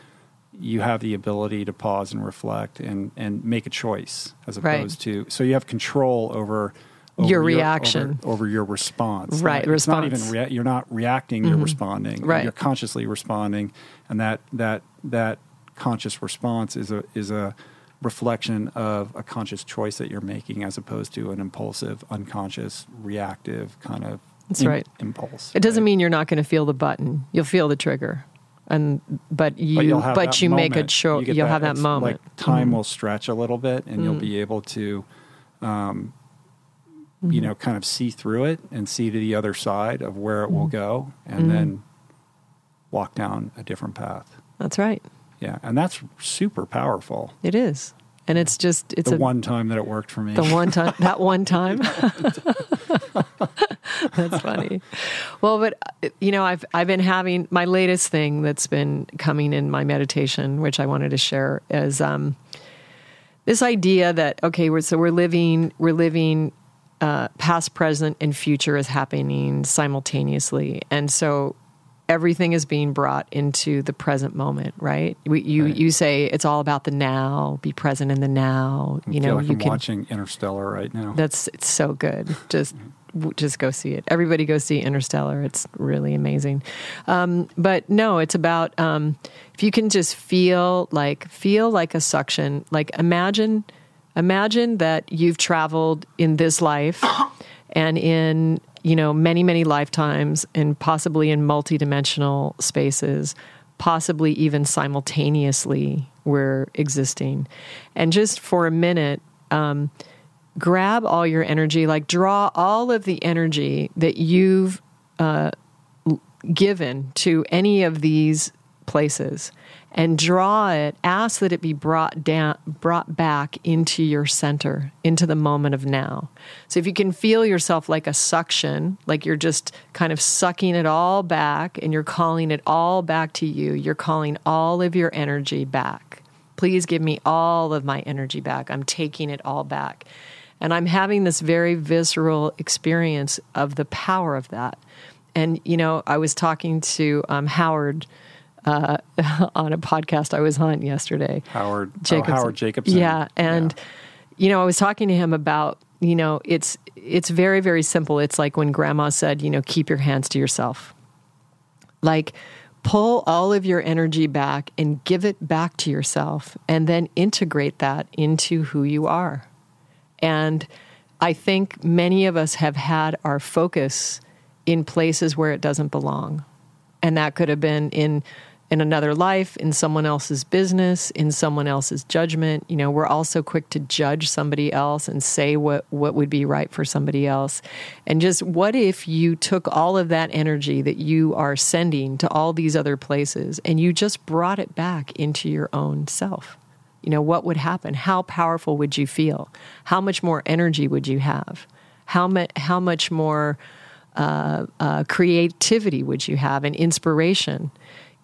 you have the ability to pause and reflect and, and make a choice as Right. opposed to so you have control over, over Your reaction. over, over your response Right, it's not even rea- you're not reacting you're mm-hmm. responding Right. you're consciously responding and that that that conscious response is a is a reflection of a conscious choice that you're making as opposed to an impulsive unconscious reactive kind of That's im- right. impulse It doesn't right? mean you're not going to feel the button. You'll feel the trigger, and but you but but you make a moment. cho- You you'll have that moment. like time Mhm. will stretch a little bit and you'll be able to um, you know kind of see through it and see to the other side of where it will go and then walk down a different path That's right. yeah and that's super powerful It is, and it's just it's the a one time that it worked for me the one time <laughs> that one time. <laughs> that's funny. Well, but you know, I've I've been having my latest thing that's been coming in my meditation, which I wanted to share, is um, this idea that okay, we're so we're living we're living uh, past, present, and future is happening simultaneously, and so everything is being brought into the present moment. Right? We, you Right. you say it's all about the now. Be present in the now. You know, like you I'm can. watching Interstellar right now. That's it's so good. Just just go see it. Everybody go see Interstellar. It's really amazing. Um, but no, it's about um, if you can just feel like feel like a suction. Like imagine imagine that you've traveled in this life and in you know many many lifetimes and possibly in multidimensional spaces possibly even simultaneously we're existing. And just for a minute um, grab all your energy like draw all of the energy that you've uh, given to any of these places and draw it ask that it be brought down brought back into your center into the moment of now. So if you can feel yourself like a suction like you're just kind of sucking it all back and you're calling it all back to you you're calling all of your energy back. Please give me all of my energy back. I'm taking it all back. And i'm having this very visceral experience of the power of that. And you know i was talking to um, howard uh, <laughs> on a podcast I was on yesterday. Howard Jacobson. Oh, Howard Jacobson. Yeah, and Yeah. you know, I was talking to him about you know, it's it's very very simple. It's like when Grandma said, you know, keep your hands to yourself. Like pull all of your energy back and give it back to yourself, and then integrate that into who you are. And I think many of us have had our focus in places where it doesn't belong. And that could have been in in another life, in someone else's business, in someone else's judgment. You know, we're also quick to judge somebody else and say what what would be right for somebody else. And just what if you took all of that energy that you are sending to all these other places and you just brought it back into your own self? you know what would happen how powerful would you feel how much more energy would you have how, how much more uh, uh, creativity would you have and inspiration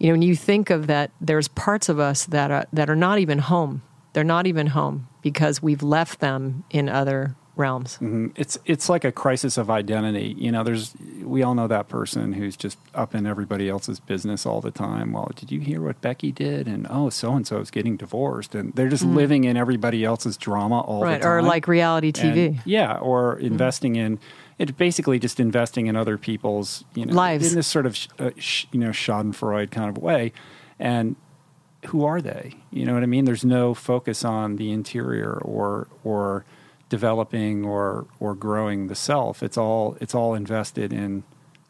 you know when you think of that there's parts of us that are that are not even home they're not even home because we've left them in other realms it's it's like a crisis of identity. You know, there's we all know that person who's just up in everybody else's business all the time. Well, did you hear what Becky did? And oh, so and so is getting divorced, and they're just living in everybody else's drama all Mm. the time. or like reality tv And- yeah, or investing in it. Basically, just investing in other people's you know Lives. in this sort of uh, sh- you know Schadenfreude kind of way, and who are they? You know what I mean? There's no focus on the interior or or developing or or growing the self. It's all it's all invested in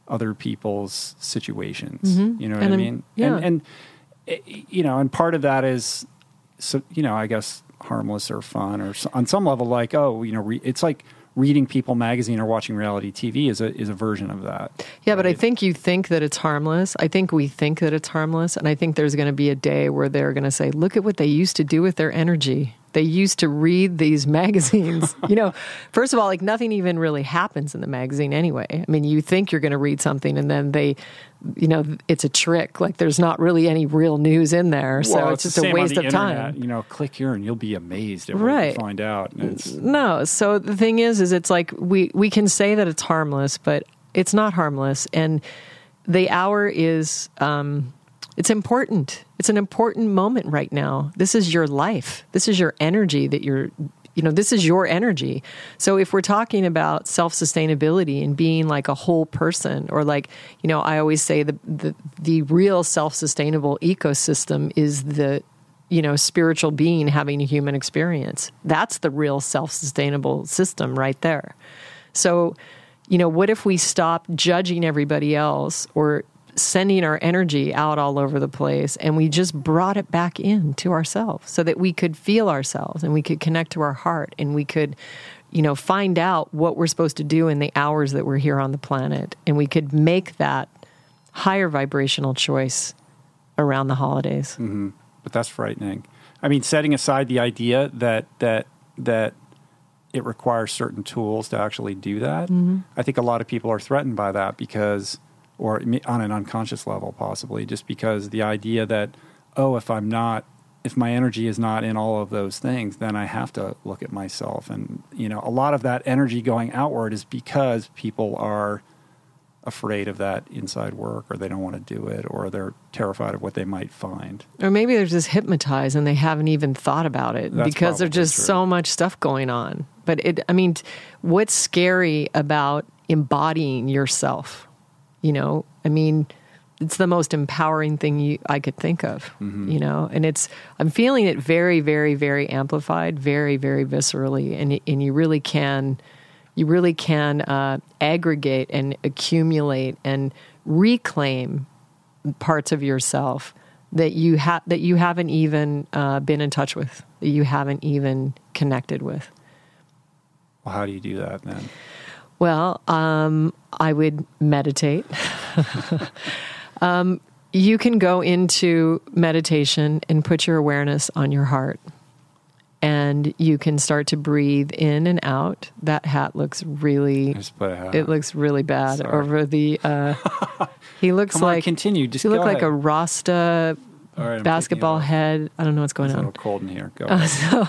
other people's situations. You know what And I mean? yeah. And, and eh, you know, and part of that is so you know, I guess harmless or fun or so, on some level, like oh, you know, re, it's like reading People magazine or watching reality TV is a is a version of that. Yeah, but I think you think that it's harmless. I think we think that it's harmless. And I think there's going to be a day where they're going to say, look at what they used to do with their energy. They used to read these <laughs> magazines. you know, first of all, like nothing even really happens in the magazine anyway. I mean, you think you're going to read something and then they, you know, it's a trick. Like there's not really any real news in there. so Well, it's, just a waste of time. You know, click here and you'll be amazed at what Right. you find out. No. So the thing is, is it's like we we can say that it's harmless, but it's not harmless. And the hour is um, it's important. It's an important moment right now. This is your life. This is your energy that you're. You know, this is your energy. So if we're talking about self sustainability and being like a whole person, or like, you know, I always say the the, the real self sustainable ecosystem is the you know, spiritual being having a human experience. That's the real self sustainable system right there. So, you know, what if we stop judging everybody else or sending our energy out all over the place and we just brought it back in to ourselves so that we could feel ourselves and we could connect to our heart and we could, you know, find out what we're supposed to do in the hours that we're here on the planet and we could make that higher vibrational choice around the holidays. Mm-hmm. but that's frightening. I mean, setting aside the idea that that that it requires certain tools to actually do that, mm-hmm. I think a lot of people are threatened by that because, or on an unconscious level, possibly, just because the idea that oh, if I'm not, if my energy is not in all of those things, then I have to look at myself, and you know, a lot of that energy going outward is because people are afraid of that inside work or they don't want to do it or they're terrified of what they might find Or maybe they're just hypnotized and they haven't even thought about it That's because there's just true. so much stuff going on. But it, I mean, what's scary about embodying yourself? You know, I mean, it's the most empowering thing you, I could think of, Mm-hmm. you know, and it's, I'm feeling it very, very, very amplified, very, very viscerally. And, and you really can, you really can uh, aggregate and accumulate and reclaim parts of yourself that you have that you haven't even uh, been in touch with, that you haven't even connected with. Well, how do you do that then? Well, um, I would meditate. <laughs> you can go into meditation and put your awareness on your heart. And you can start to breathe in and out. That hat looks really Just put a hat. it looks really bad Sorry. over the uh <laughs> he looks on, like continue. Just you look go like a. Rasta All right, I'm basketball it head. I don't know what's going on. It's a little cold in here. Go. <laughs> Uh, so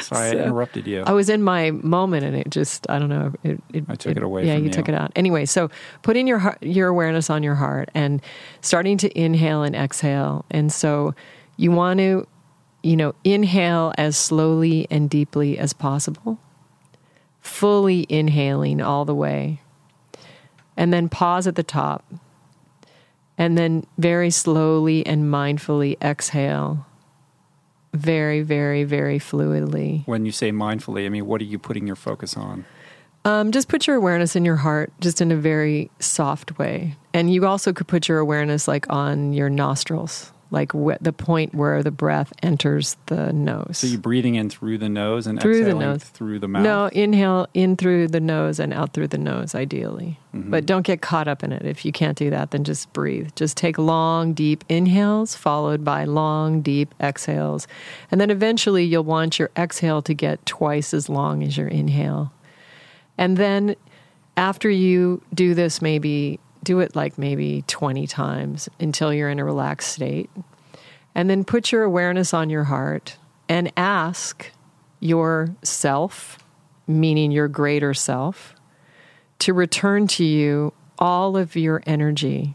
Sorry, so- I interrupted you. I was in my moment and it just I don't know it, it I took it away Yeah, from you you. took it out. Anyway, so putting your heart, your awareness on your heart and starting to inhale and exhale. And so you want to you know inhale as slowly and deeply as possible. Fully inhaling all the way. And then pause at the top. And then very slowly and mindfully exhale. Very, very, very fluidly. when you say mindfully, I mean, what are you putting your focus on? Um, just put your awareness in your heart, just in a very soft way. And you also could put your awareness like on your nostrils, like wh- the point where the breath enters the nose. So you're breathing in through the nose and Through the nose. through the mouth. no, inhale in through the nose and out through the nose, ideally. Mm-hmm. But don't get caught up in it. If you can't do that, then just breathe. Just take long, deep inhales, followed by long, deep exhales. And then eventually you'll want your exhale to get twice as long as your inhale. And then after you do this, maybe do it like maybe 20 times until you're in a relaxed state. And then put your awareness on your heart and ask yourself, meaning your greater self, to return to you all of your energy.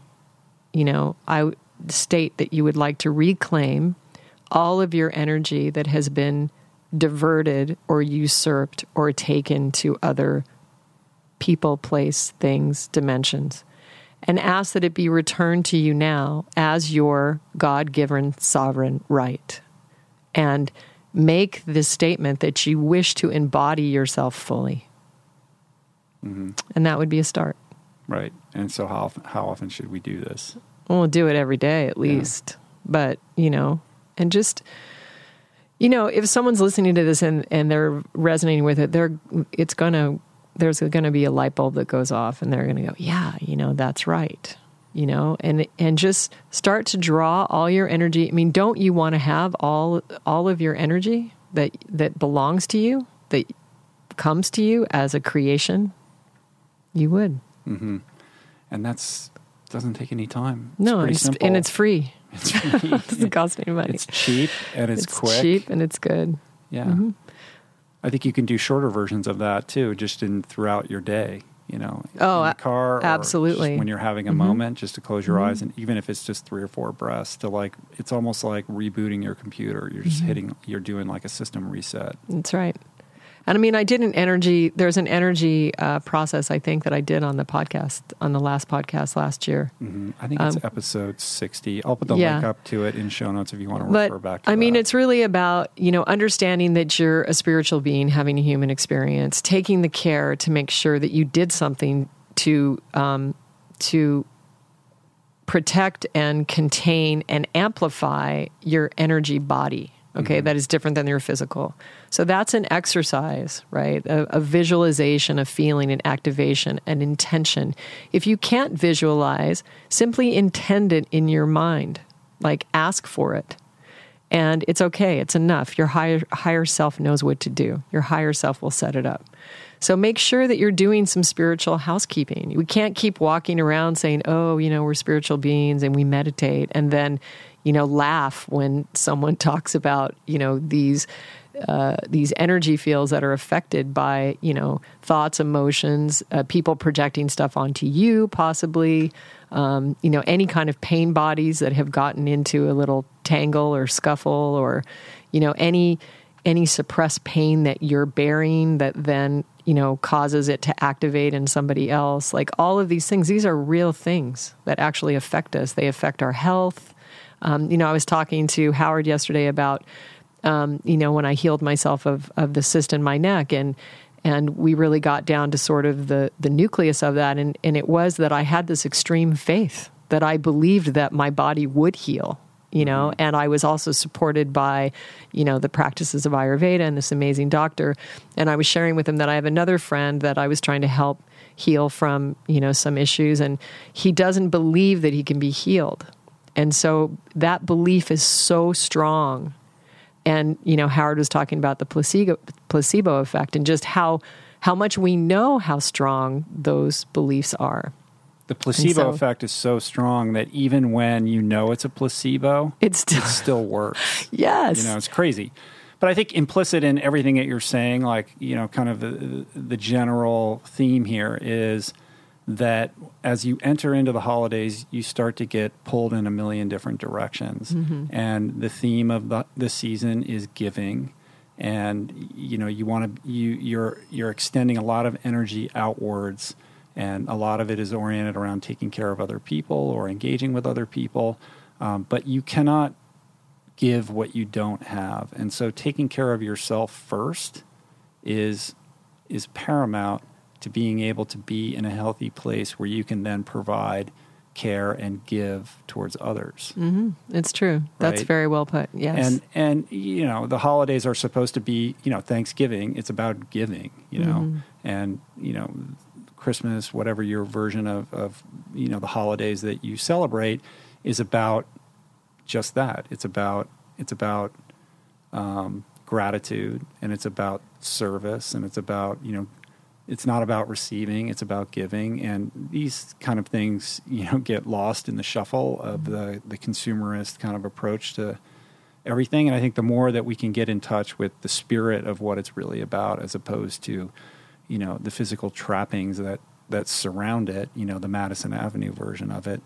You know, I state that you would like to reclaim all of your energy that has been diverted or usurped or taken to other people, place, things, dimensions, and ask that it be returned to you now as your God given sovereign right. And make this statement that you wish to embody yourself fully. Mm-hmm. And that would be a start. Right. And so how often, how often should we do this? We'll do it every day at least. But, you know, and just you know, if someone's listening to this and, and they're resonating with it, they're it's gonna there's gonna be a light bulb that goes off and they're gonna go, Yeah, you know, that's right. You know, and and just start to draw all your energy. I mean, don't you want to have all all of your energy that that belongs to you, that comes to you as a creation? You would. Mm-hmm. And that's doesn't take any time. It's No, it's, and it's free. it's free. <laughs> It doesn't cost any money. it's cheap and it's, quick. cheap and it's good. Yeah. Mm-hmm. I think you can do shorter versions of that too, just in throughout your day. You know, Oh, in the car, absolutely. when you're having a Mhm. moment, just to close your Mhm. eyes, and even if it's just three or four breaths, to like, it's almost like rebooting your computer. You're just Mhm. hitting, you're doing like a system reset. That's right. And I mean, I did an energy. There's an energy uh, process I think that I did on the podcast on the last podcast last year. hmm I think it's Um, episode 60. I'll put the yeah. link up to it in show notes if you want to But refer back to it. I mean, that. it's really about you know understanding that you're a spiritual being having a human experience, taking the care to make sure that you did something to um, to protect and contain and amplify your energy body. Okay, Mhm. that is different than your physical. So that's an exercise, right? A, a visualization, a feeling, an activation, an intention. If you can't visualize, simply intend it in your mind, like ask for it. And it's okay, it's enough. Your higher, higher self knows what to do, your higher self will set it up. So make sure that you're doing some spiritual housekeeping. We can't keep walking around saying, oh, you know, we're spiritual beings and we meditate, and then, you know, laugh when someone <laughs> talks about, you know, these. Uh, these energy fields that are affected by you know thoughts emotions uh, people projecting stuff onto you possibly um, you know any kind of pain bodies that have gotten into a little tangle or scuffle or you know any any suppressed pain that you're bearing that then you know causes it to activate in somebody else like all of these things these are real things that actually affect us they affect our health um, you know i was talking to howard yesterday about um, you know when i healed myself of of the cyst in my neck and and we really got down to sort of the the nucleus of that. And and it was that i had this extreme faith that i believed that my body would heal you know and i was also supported by you know the practices of ayurveda and this amazing doctor. And i was sharing with him that i have another friend that i was trying to help heal from you know some issues. And he doesn't believe that he can be healed and so that belief is so strong and you know howard was talking about the placebo placebo effect and just how how much we know how strong those beliefs are The placebo so- effect is so strong that even when you know it's a placebo, it's still it still works. <laughs> yes You know, it's crazy. But I think implicit in everything that you're saying, like, you know, kind of the, the general theme here is that as you enter into the holidays, you start to get pulled in a million different directions. And the theme of the, the season is giving. And you know, you want to you you're you're extending a lot of energy outwards, and a lot of it is oriented around taking care of other people or engaging with other people. Um, but you cannot give what you don't have. And so taking care of yourself first is is paramount to being able to be in a healthy place where you can then provide care and give towards others. it's true. That's very well put. Yes. And and you know, the holidays are supposed to be, you know, Thanksgiving, it's about giving, you know. And, you know, Christmas, whatever your version of, of you know, the holidays that you celebrate is about just that. It's about it's about um, gratitude and it's about service and it's about you know it's not about receiving it's about giving. And these kind of things you know get lost in the shuffle of the the consumerist kind of approach to everything. And i think the more that we can get in touch with the spirit of what it's really about as opposed to you know the physical trappings that that surround it you know the madison avenue version of it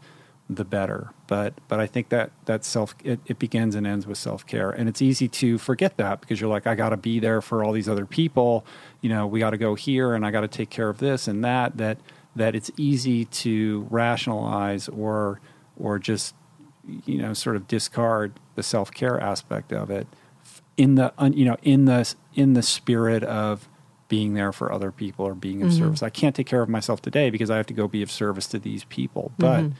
the better. But but i think that that self it, it begins and ends with self-care. And it's easy to forget that because you're like i got to be there for all these other people. You know we got to go here and i got to take care of this and that that that it's easy to rationalize or or just you know sort of discard the self-care aspect of it in the you know in the in the spirit of being there for other people or being of mm-hmm. service. I can't take care of myself today because I have to go be of service to these people. But mm-hmm.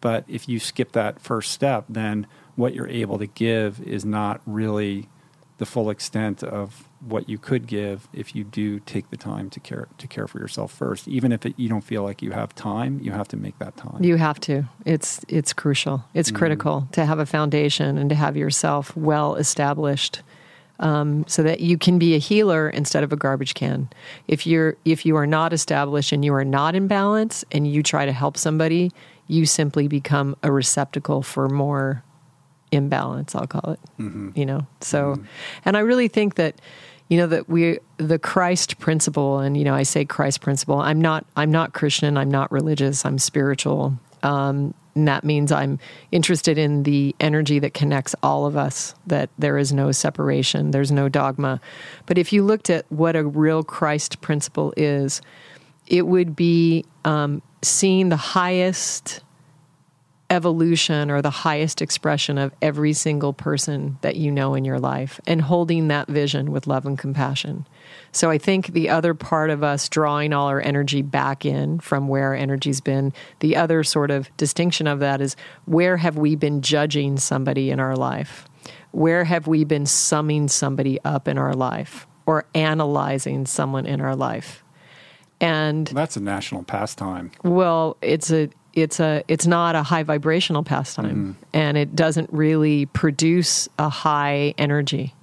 But if you skip that first step, then what you're able to give is not really the full extent of what you could give if you do take the time to care to care for yourself first. Even if it, you don't feel like you have time, you have to make that time. You have to. It's it's crucial. It's critical to have a foundation and to have yourself well established, um, so that you can be a healer instead of a garbage can. If you're if you are not established and you are not in balance, and you try to help somebody, you simply become a receptacle for more imbalance. I'll call it. You know. So, and I really think that you know that we the Christ principle, and you know I say Christ principle. I'm not I'm not Christian. I'm not religious. I'm spiritual. Um, and that means I'm interested in the energy that connects all of us. That there is no separation. There's no dogma. But if you looked at what a real Christ principle is, it would be um, seeing the highest evolution or the highest expression of every single person that you know in your life and holding that vision with love and compassion. So I think the other part of us drawing all our energy back in from where our energy's been, the other sort of distinction of that is where have we been judging somebody in our life? Where have we been summing somebody up in our life or analyzing someone in our life? And That's a national pastime. well, it's a it's a it's not a high vibrational pastime, and it doesn't really produce a high energy.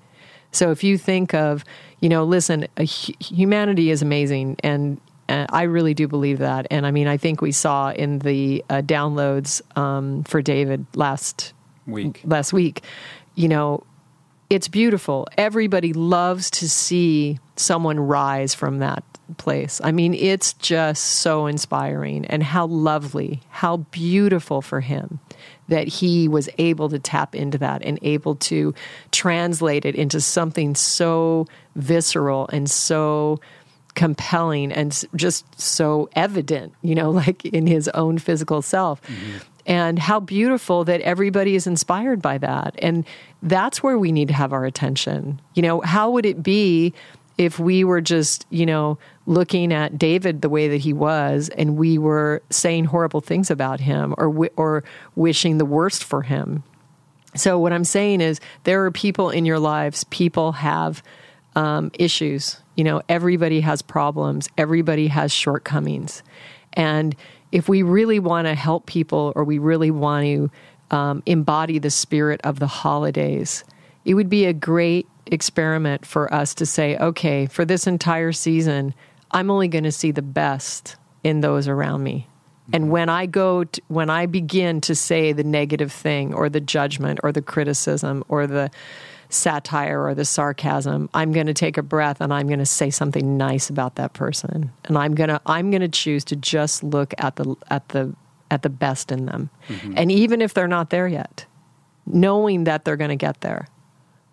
So if you think of, you know, listen, a, humanity is amazing, and uh, I really do believe that. And I mean, I think we saw in the uh, downloads um, for David last Week. last week, you know, it's beautiful. Everybody loves to see someone rise from that place. I mean, it's just so inspiring and how lovely, how beautiful for him that he was able to tap into that and able to translate it into something so visceral and so compelling and just so evident, you know, <laughs> like in his own physical self. Mm-hmm. And how beautiful that everybody is inspired by that. And that's where we need to have our attention. You know, how would it be if we were just, you know, looking at David the way that he was and we were saying horrible things about him or or wishing the worst for him? So what I'm saying is there are people in your lives, people have um, issues. You know, everybody has problems, everybody has shortcomings. And if we really want to help people or we really want to um, embody the spirit of the holidays, it would be a great experiment for us to say, okay, for this entire season, I'm only going to see the best in those around me. And when I go, to, when I begin to say the negative thing or the judgment or the criticism or the satire or the sarcasm, I'm going to take a breath and I'm going to say something nice about that person. And I'm going to, I'm going to choose to just look at the, at the, at the best in them. Mm-hmm. And even if they're not there yet, knowing that they're going to get there,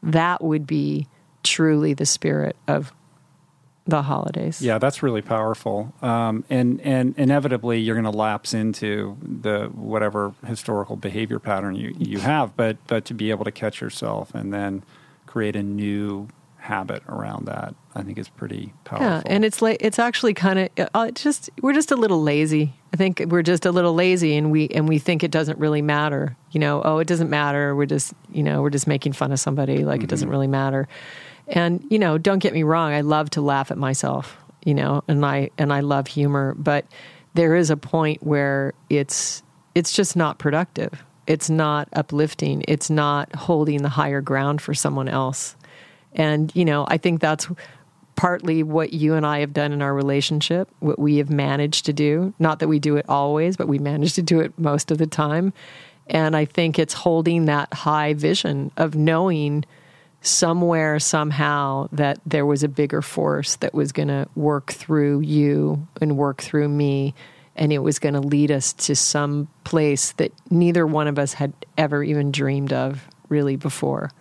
that would be truly the spirit of the holidays. Yeah, that's really powerful. Um, and and inevitably, you're going to lapse into the whatever historical behavior pattern you, you have. But but to be able to catch yourself and then create a new habit around that, I think is pretty powerful. Yeah, and it's like it's actually kind of uh, just we're just a little lazy. I think we're just a little lazy, and we and we think it doesn't really matter. You know, oh, it doesn't matter. We're just you know we're just making fun of somebody. Like mm-hmm. it doesn't mm-hmm. really matter. And you know, don't get me wrong, I love to laugh at myself, you know, and I and I love humor, but there is a point where it's it's just not productive. It's not uplifting. It's not holding the higher ground for someone else. And you know, I think that's partly what you and I have done in our relationship, what we have managed to do. Not that we do it always, but we manage to do it most of the time. And I think it's holding that high vision of knowing somewhere, somehow, that there was a bigger force that was going to work through you and work through me. And it was going to lead us to some place that neither one of us had ever even dreamed of really before.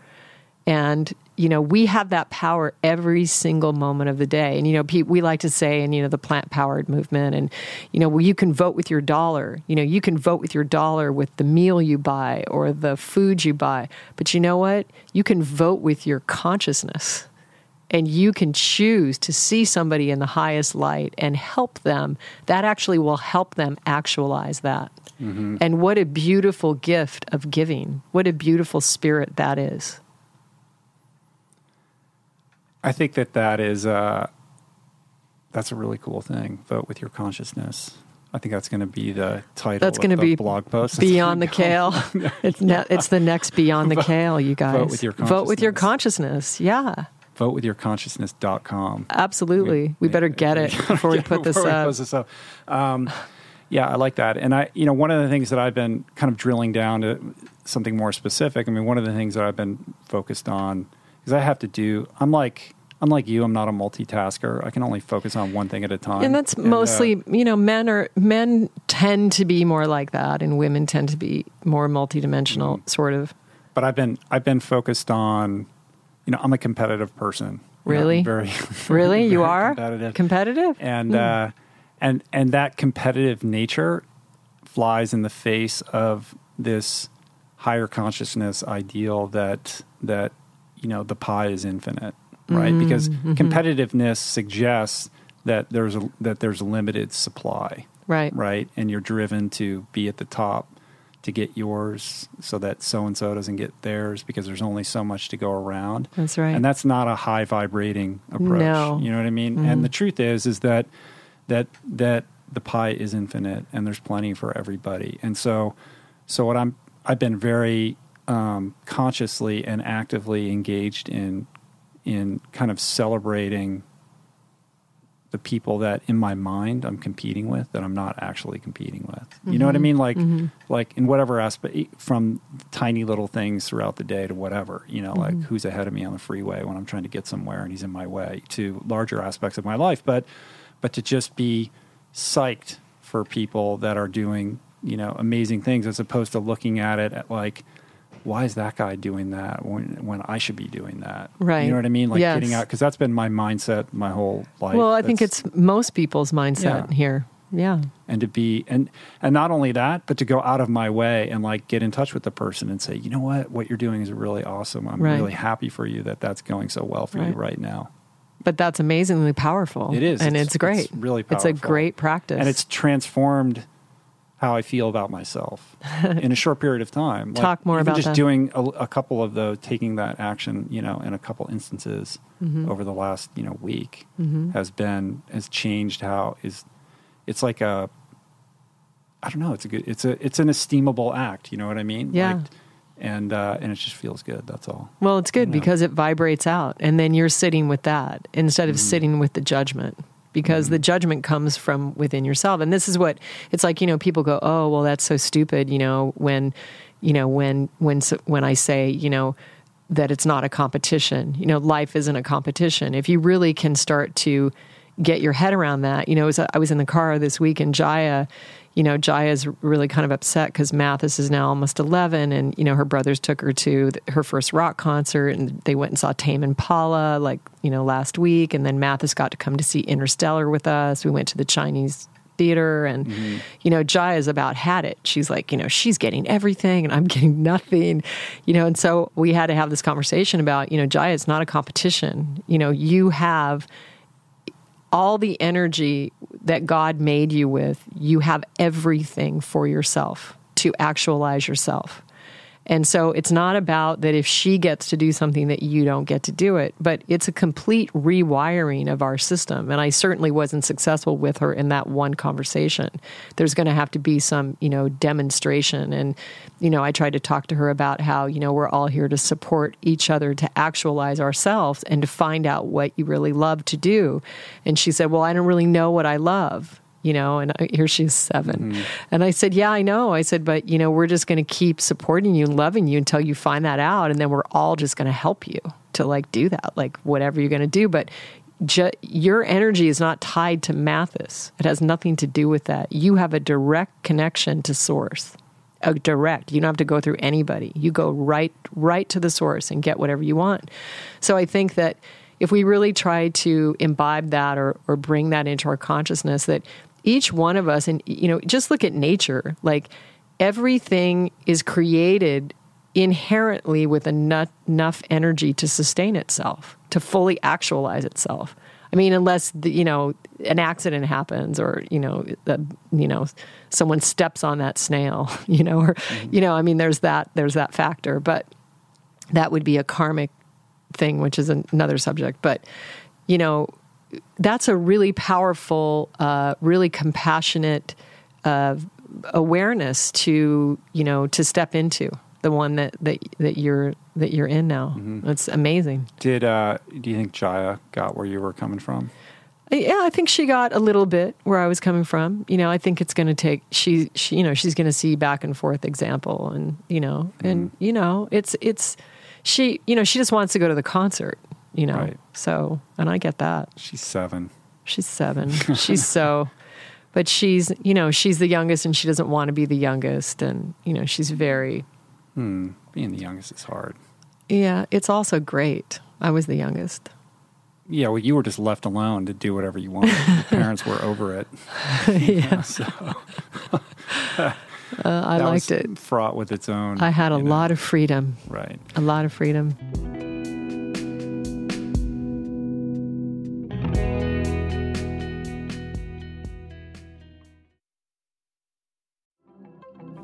And you know, we have that power every single moment of the day. And, you know, we like to say, and, you know, the plant powered movement, and, you know, well, you can vote with your dollar. You know, you can vote with your dollar with the meal you buy or the food you buy. But you know what? You can vote with your consciousness. And you can choose to see somebody in the highest light and help them. That actually will help them actualize that. Mm-hmm. And what a beautiful gift of giving. What a beautiful spirit that is. I think that that is uh, that's a really cool thing. Vote with your consciousness. I think that's going to be the title. That's going to be blog post. Beyond the <laughs> kale. <laughs> it's ne- it's the next Beyond the Kale. You guys vote with your consciousness. vote with your consciousness. Yeah. Vote with your consciousness.com. Absolutely. We, we better get it <laughs> before we put this up. This up. Um, yeah, I like that. And I, you know, one of the things that I've been kind of drilling down to something more specific. I mean, one of the things that I've been focused on because I have to do. I'm like unlike you, I'm not a multitasker. I can only focus on one thing at a time. And that's and, mostly, uh, you know, men are men tend to be more like that, and women tend to be more multidimensional, mm-hmm. sort of. But I've been I've been focused on, you know, I'm a competitive person. <laughs> Really, you know, very, really, very you are competitive, competitive, and mm. uh, and and that competitive nature flies in the face of this higher consciousness ideal that that you know the pie is infinite right? Mm-hmm. Because competitiveness suggests that there's a, that there's a limited supply, right? Right, and you're driven to be at the top to get yours, so that so and so doesn't get theirs because there's only so much to go around. That's right, and that's not a high vibrating approach. No. You know what I mean? Mm-hmm. And the truth is, is that that that the pie is infinite and there's plenty for everybody. And so, so what I'm I've been very um, consciously and actively engaged in in kind of celebrating the people that in my mind I'm competing with that I'm not actually competing with. Mm-hmm. You know what I mm-hmm. mean? Like mm-hmm. like in whatever aspect from tiny little things throughout the day to whatever, you know, mm-hmm. like who's ahead of me on the freeway when I'm trying to get somewhere and he's in my way to larger aspects of my life, but but to just be psyched for people that are doing, you know, amazing things as opposed to looking at it at like why is that guy doing that when when I should be doing that? Right. You know what I mean? Like yes. getting out because that's been my mindset my whole life. Well, I that's, think it's most people's mindset yeah. here. Yeah. And to be and and not only that, but to go out of my way and like get in touch with the person and say, you know what, what you're doing is really awesome. I'm right. really happy for you that that's going so well for right. you right now. But that's amazingly powerful. It is, and it's, it's great. It's really powerful. It's a great practice, and it's transformed how I feel about myself in a short period of time. <laughs> Talk more about just that. doing a, a couple of those, taking that action, you know, in a couple instances Mm-hmm. over the last you know week has been has changed how is it's like a I don't know it's a good it's a it's an esteemable act you know what I mean Yeah. Like, and uh, and it just feels good that's all Well, it's good Yeah. because it vibrates out, and then you're sitting with that instead Mm-hmm. of sitting with the judgment. Because the mm-hmm. judgment comes from within yourself, and this is what it's like. You know, people go, "Oh, well, that's so stupid." You know, when, you know, when when when I say, you know, that it's not a competition. You know, life isn't a competition. If you really can start to get your head around that, you know, as I was in the car this week, and Jaya, you know, Jaya's really kind of upset because Mathis is now almost 11 and, you know, her brothers took her to th- her first rock concert and they went and saw Tame Impala like, you know, last week. And then Mathis got to come to see Interstellar with us. We went to the Chinese theater and, mm-hmm. you know, Jaya's about had it. She's like, you know, she's getting everything and I'm <laughs> getting nothing, you know, and so we had to have this conversation about, you know, Jaya, it's not a competition. You know, you have all the energy that God made you with, you have everything for yourself to actualize yourself. And so it's not about that if she gets to do something that you don't get to do it, but it's a complete rewiring of our system. And I certainly wasn't successful with her in that one conversation. There's going to have to be some, you know, demonstration. And, you know, I tried to talk to her about how, you know, we're all here to support each other to actualize ourselves and to find out what you really love to do. And she said, Well, I don't really know what I love you know, and I- here she's 7 mm-hmm. And I said, Yeah, I know. I said, But, you know, we're just going to keep supporting you and loving you until you find that out. And then we're all just going to help you to like do that, like whatever you're going to do. But ju- your energy is not tied to Mathis, it has nothing to do with that. You have a direct connection to source. A direct. You don't have to go through anybody. You go right right to the source and get whatever you want. So I think that if we really try to imbibe that or, or bring that into our consciousness that each one of us and you know just look at nature. Like everything is created inherently with enough, enough energy to sustain itself to fully actualize itself. I mean unless the, you know an accident happens or you know the, you know someone steps on that snail <laughs> you know or mm-hmm. you know i mean there's that there's that factor. But that would be a karmic thing, which is another subject. But, you know, that's a really powerful, uh, really compassionate uh, awareness to, you know, to step into the one that, that, that you're, that you're in now. It's amazing. did uh, do you think Jaya got where you were coming from Yeah, I think she got a little bit where I was coming from. You know, I think it's going to take she she you know she's going to see back and forth example, and you know, and you know, it's it's she you know she just wants to go to the concert. You know, Right. So and I get that. she's seven She's seven. <laughs> she's so, but she's you know she's the youngest, and she doesn't want to be the youngest, and you know she's very hmm. being the youngest is hard yeah. It's also great. I was the youngest. yeah well you were just left alone to do whatever you wanted your <laughs> parents were over it <laughs> yeah, so uh, I liked it. fraught with its own I had a know, lot of freedom. right a lot of freedom.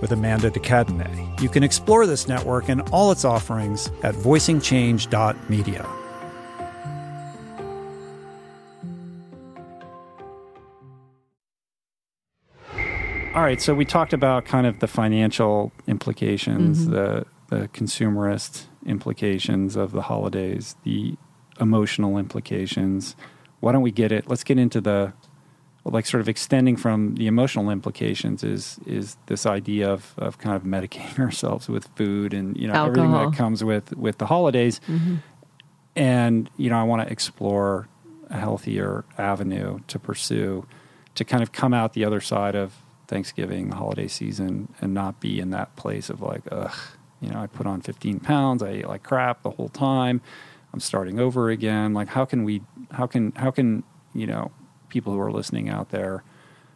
with Amanda de Cadenet. You can explore this network and all its offerings at voicingchange.media. All right, so we talked about kind of the financial implications, mm-hmm. the the consumerist implications of the holidays, the emotional implications. Why don't we get it? Let's get into the like sort of extending from the emotional implications is is this idea of, of kind of medicating <laughs> ourselves with food and you know Alcohol. everything that comes with with the holidays mm-hmm. and you know i want to explore a healthier avenue to pursue to kind of come out the other side of thanksgiving the holiday season and not be in that place of like ugh you know i put on 15 pounds i ate like crap the whole time i'm starting over again like how can we how can how can you know people who are listening out there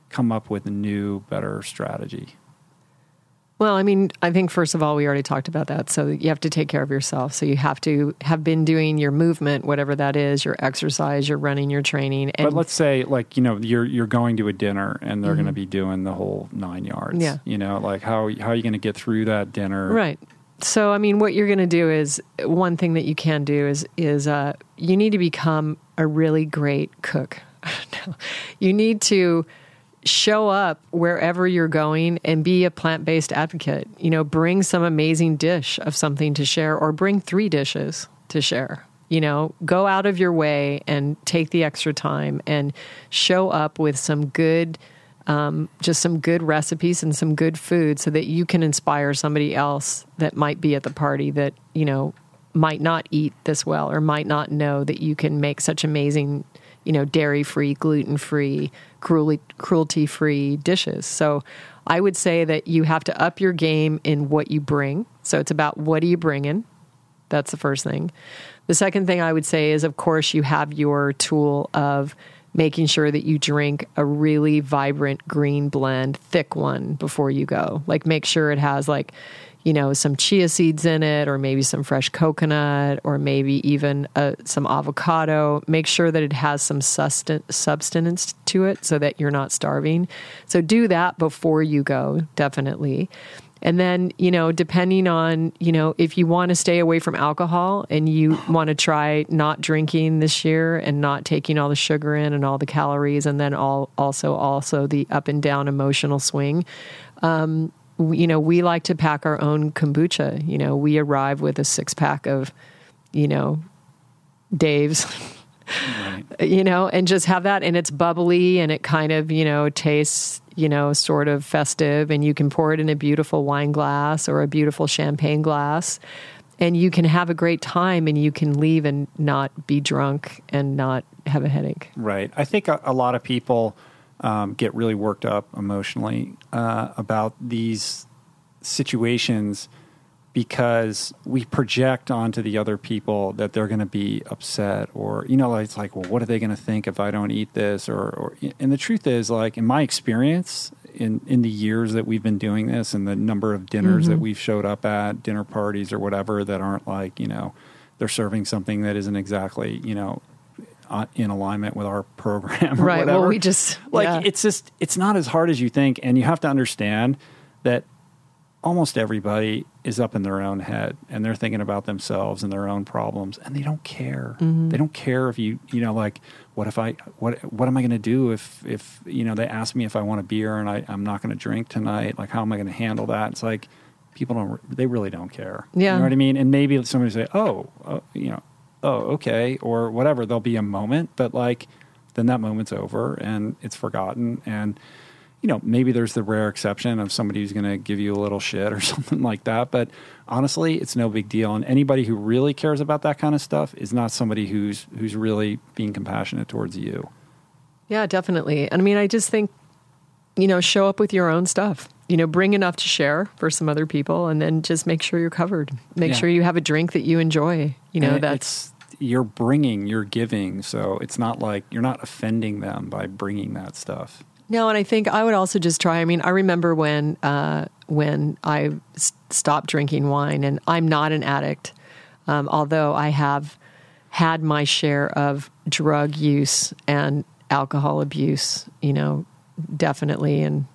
come up with a new, better strategy? Well, I mean, I think first of all, we already talked about that. So you have to take care of yourself. So you have to have been doing your movement, whatever that is, your exercise, your running, your training. And but let's say, like you know, you're you're going to a dinner and they're mm-hmm. going to be doing the whole nine yards. Yeah. You know, like how how are you going to get through that dinner? Right. So I mean, what you're going to do is one thing that you can do is is uh, you need to become a really great cook. No. You need to show up wherever you're going and be a plant-based advocate. You know, bring some amazing dish of something to share or bring 3 dishes to share. You know, go out of your way and take the extra time and show up with some good um, just some good recipes and some good food so that you can inspire somebody else that might be at the party that, you know, might not eat this well or might not know that you can make such amazing you know, dairy free, gluten free, cruelty free dishes. So I would say that you have to up your game in what you bring. So it's about what are you bringing? That's the first thing. The second thing I would say is, of course, you have your tool of making sure that you drink a really vibrant green blend, thick one before you go. Like, make sure it has, like, you know, some chia seeds in it, or maybe some fresh coconut, or maybe even uh, some avocado. Make sure that it has some sustain- substance to it so that you're not starving. So do that before you go, definitely. And then, you know, depending on, you know, if you want to stay away from alcohol and you want to try not drinking this year and not taking all the sugar in and all the calories and then all also also the up and down emotional swing, um, you know, we like to pack our own kombucha. You know, we arrive with a six pack of, you know, Dave's, right. <laughs> you know, and just have that. And it's bubbly and it kind of, you know, tastes, you know, sort of festive. And you can pour it in a beautiful wine glass or a beautiful champagne glass. And you can have a great time and you can leave and not be drunk and not have a headache. Right. I think a, a lot of people um, get really worked up emotionally uh, about these situations because we project onto the other people that they're going to be upset or you know it's like well what are they going to think if i don't eat this or, or and the truth is like in my experience in in the years that we've been doing this and the number of dinners mm-hmm. that we've showed up at dinner parties or whatever that aren't like you know they're serving something that isn't exactly you know in alignment with our <laughs> program. right. Whatever. Well, we just like yeah. it's just it's not as hard as you think, and you have to understand that almost everybody is up in their own head and they're thinking about themselves and their own problems and they don't care mm-hmm. they don't care if you you know like what if i what what am i going to do if if you know they ask me if i want a beer and I, i'm not going to drink tonight like how am i going to handle that it's like people don't they really don't care yeah you know what i mean and maybe somebody say oh uh, you know oh, okay, or whatever. There'll be a moment, but like then that moment's over and it's forgotten. And you know, maybe there's the rare exception of somebody who's going to give you a little shit or <laughs> something like that. But honestly, it's no big deal. And anybody who really cares about that kind of stuff is not somebody who's who's really being compassionate towards you. Yeah, definitely. And I mean, I just think, you know, show up with your own stuff. You know, bring enough to share for some other people, and then just make sure you're covered. Make Yeah. sure you have a drink that you enjoy. You know, And that's you're bringing, you're giving. So it's not like you're not offending them by bringing that stuff. No, and I think I would also just try. I mean, I remember when uh, when I stopped drinking wine, and I'm not an addict, um, although I have had my share of drug use and alcohol abuse. You know, definitely, and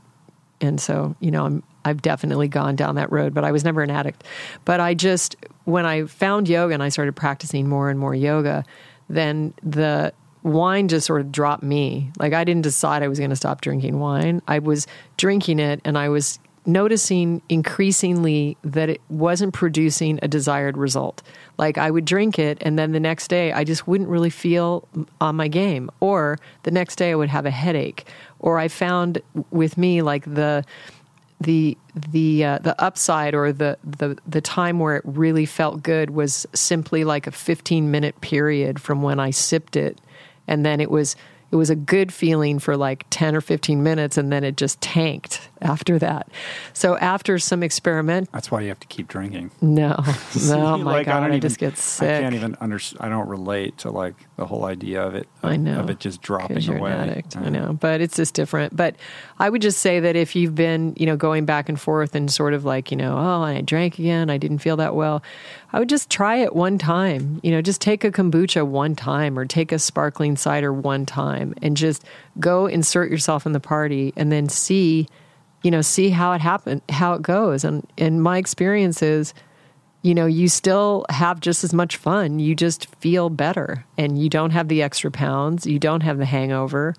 and so you know, I'm I've definitely gone down that road, but I was never an addict. But I just when I found yoga and I started practicing more and more yoga, then the wine just sort of dropped me. Like I didn't decide I was going to stop drinking wine. I was drinking it and I was noticing increasingly that it wasn't producing a desired result. Like I would drink it and then the next day I just wouldn't really feel on my game or the next day I would have a headache or I found with me like the the the uh, the upside or the, the the time where it really felt good was simply like a 15 minute period from when I sipped it. And then it was it was a good feeling for like 10 or 15 minutes and then it just tanked after that. So after some experiment That's why you have to keep drinking. no. <laughs> No, my Like, god, I, don't just even- get sick. I can't even under. I don't relate to like the whole idea of it. Of, I know. of it just dropping you're away. an addict. Uh, I know, but it's just different. But I would just say that if you've been, you know, going back and forth and sort of like, you know, oh, I drank again, I didn't feel that well, I would just try it one time. You know, just take a kombucha one time or take a sparkling cider one time and just go insert yourself in the party and then see, you know, see how it happen, how it goes. And and my experience is you know, you still have just as much fun. You just feel better and you don't have the extra pounds. You don't have the hangover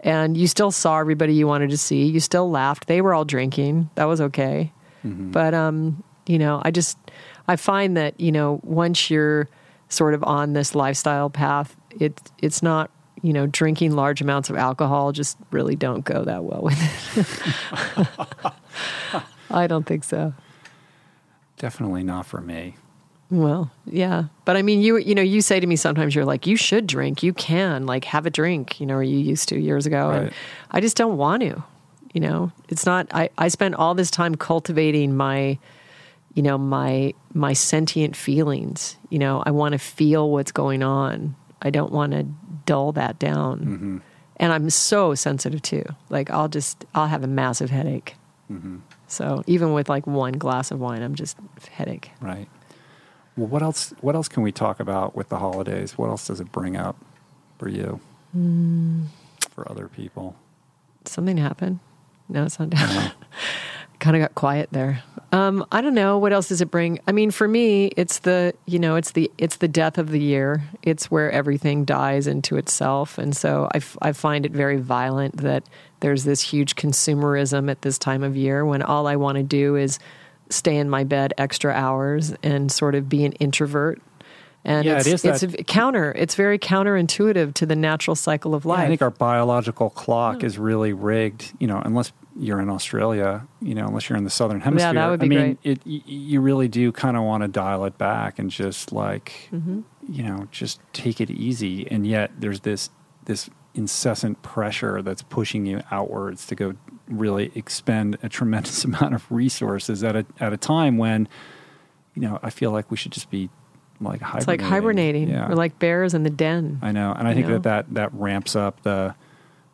and you still saw everybody you wanted to see. You still laughed. They were all drinking. That was okay. But, um, you know, I just, I find that, you know, once you're sort of on this lifestyle path, it, it's not, you know, drinking large amounts of alcohol just really don't go that well with it. <laughs> I don't think so. Definitely not for me. Well, yeah, but I mean, you you know, you say to me sometimes you're like, you should drink, you can like have a drink, you know, or you used to years ago, and I just don't want to. You know, it's not. I I spent all this time cultivating my, you know, my my sentient feelings. You know, I want to feel what's going on. I don't want to dull that down. Mm-hmm. And I'm so sensitive too. Like I'll just I'll have a massive headache. Mm-hmm. So even with like one glass of wine, I'm just headache. Right. Well, what else? What else can we talk about with the holidays? What else does it bring up for you? Hmm. For other people? something happened. No, it's not down. Uh-huh. <laughs> kind of got quiet there. Um, I don't know what else does it bring. I mean, for me, it's the you know it's the it's the death of the year. It's where everything dies into itself, and so I, f- I find it very violent that there's this huge consumerism at this time of year when all I want to do is stay in my bed extra hours and sort of be an introvert. And Yeah, it's, it is it's that- counter. It's very counterintuitive to the natural cycle of Yeah, life. I think our biological clock is really rigged. You know, unless you're in Australia, you know, unless you're in the southern hemisphere. Yeah, that would be I mean, great. it you really do kind of want to dial it back and just like, Mm-hmm. you know, just take it easy. And yet, there's this this incessant pressure that's pushing you outwards to go really expend a tremendous <laughs> amount of resources at a at a time when, you know, I feel like we should just be like hibernating. It's like hibernating. Yeah. We're like bears in the den. I know, and I think know? that, that that ramps up the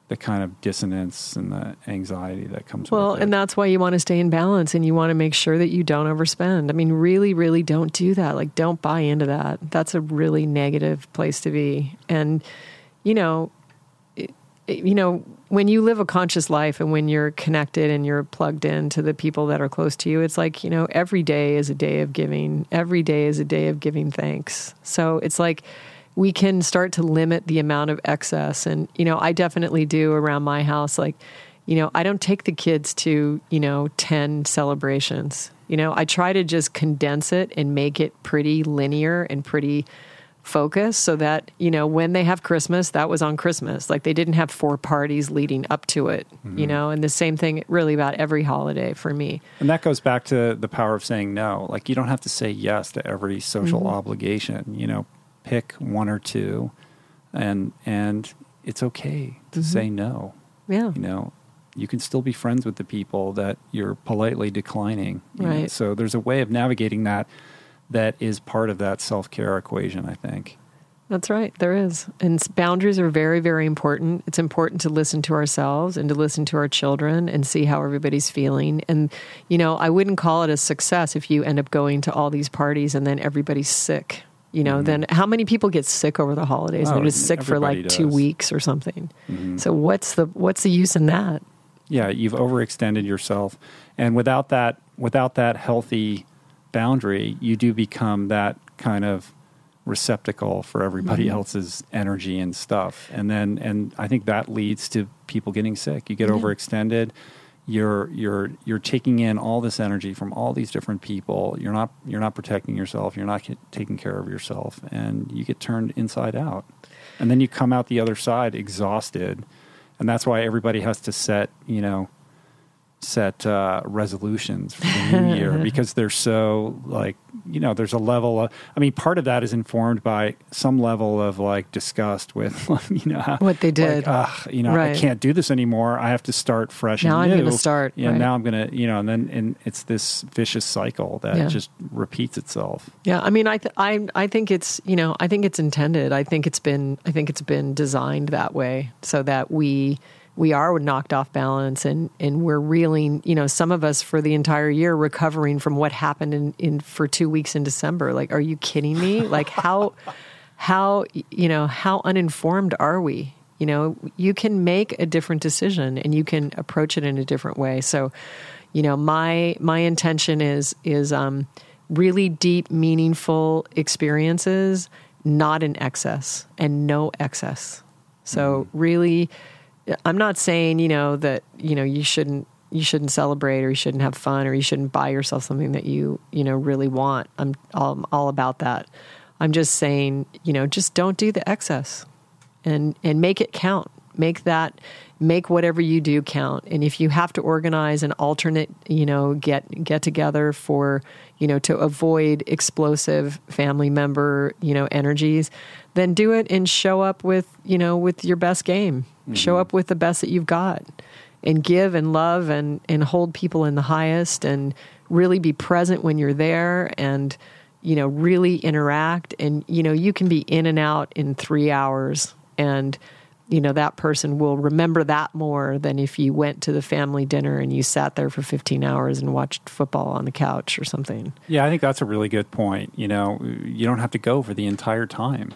the kind of dissonance and the anxiety that comes Well, and that's why you want to stay in balance and you want to make sure that you don't overspend. I mean, really, really don't do that. Like, don't buy into that. That's a really negative place to be. And, you know, it, it- you know, when you live a conscious life and when you're connected and you're plugged in to the people that are close to you, it's like, you know, every day is a day of giving. Every day is a day of giving thanks. So it's like, we can start to limit the amount of excess. And, you know, I definitely do around my house. Like, you know, I don't take the kids to, you know, 10 celebrations. You know, I try to just condense it and make it pretty linear and pretty focused so that you know when they have christmas that was on christmas like they didn't have four parties leading up to it Mm-hmm. you know and the same thing really about every holiday for me And that goes back to the power of saying no. Like you don't have to say yes to every social Mm-hmm. obligation. You know, pick one or two, and and it's okay to Mm-hmm. say no. yeah You know, you can still be friends with the people that you're politely declining. you know. Right. So there's a way of navigating that that is part of that self care equation. I think. That's right. There is. And boundaries are very, very important. It's important to listen to ourselves and to listen to our children and see how everybody's feeling. And, you know, I wouldn't call it a success if you end up going to all these parties and then everybody's sick. You know, mm-hmm. then how many people get sick over the holidays? Oh, They're just sick for like everybody two weeks or something. Mm-hmm. So what's the what's the use in that? yeah you've overextended yourself. And without that without that healthy boundary you do become that kind of receptacle for everybody mm-hmm. else's energy and stuff. And then and i think that leads to people getting sick. You get overextended you're you're you're taking in all this energy from all these different people. You're not you're not protecting yourself. You're not taking care of yourself. And you get turned inside out. And then you come out the other side exhausted. And that's why everybody has to set you know set uh, resolutions for the new year <laughs> because they're so like you know there's a level of i mean part of that is informed by some level of like disgust with you know What they did. like, you know Right. i can't do this anymore i have to start fresh Now and I'm gonna start, yeah right. now i'm gonna you know and then and it's this vicious cycle that Yeah. just repeats itself Yeah, I mean, I, th- I, I think it's you know, I think it's intended. I think it's been, I think it's been designed that way so that we we are knocked off balance and and we're reeling. You know, some of us for the entire year recovering from what happened in in for two weeks in December. Like, are you kidding me? <laughs> Like how how you know how uninformed are we? You know, you can make a different decision and you can approach it in a different way. So, you know, my my intention is is um, really deep, meaningful experiences, not in excess and no excess. So, really, I'm not saying you know that you know you shouldn't you shouldn't celebrate or you shouldn't have fun or you shouldn't buy yourself something that you you know really want. I'm all, all about that. I'm just saying you know just don't do the excess and and make it count. Make that make whatever you do count. And if you have to organize an alternate, you know, get get together for, you know, to avoid explosive family member, you know, energies, then do it and show up with, you know, with your best game. Show mm-hmm. up with the best that you've got and give and love and and hold people in the highest and really be present when you're there and you know really interact and you know you can be in and out in 3 hours and you know that person will remember that more than if you went to the family dinner and you sat there for 15 hours and watched football on the couch or something Yeah, I think that's a really good point. You know, you don't have to go for the entire time.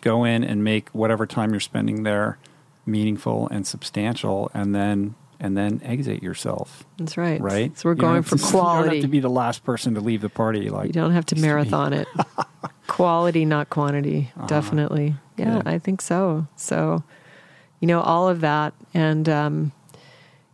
Go in and make whatever time you're spending there meaningful and substantial, and then and then exit yourself. that's right Right? so we're You going for to- <laughs> You don't have to be the last person to leave the party. Like You don't have to marathon it. <laughs> Quality, not quantity. Definitely. Yeah. I think so. So, you know, all of that. And, um,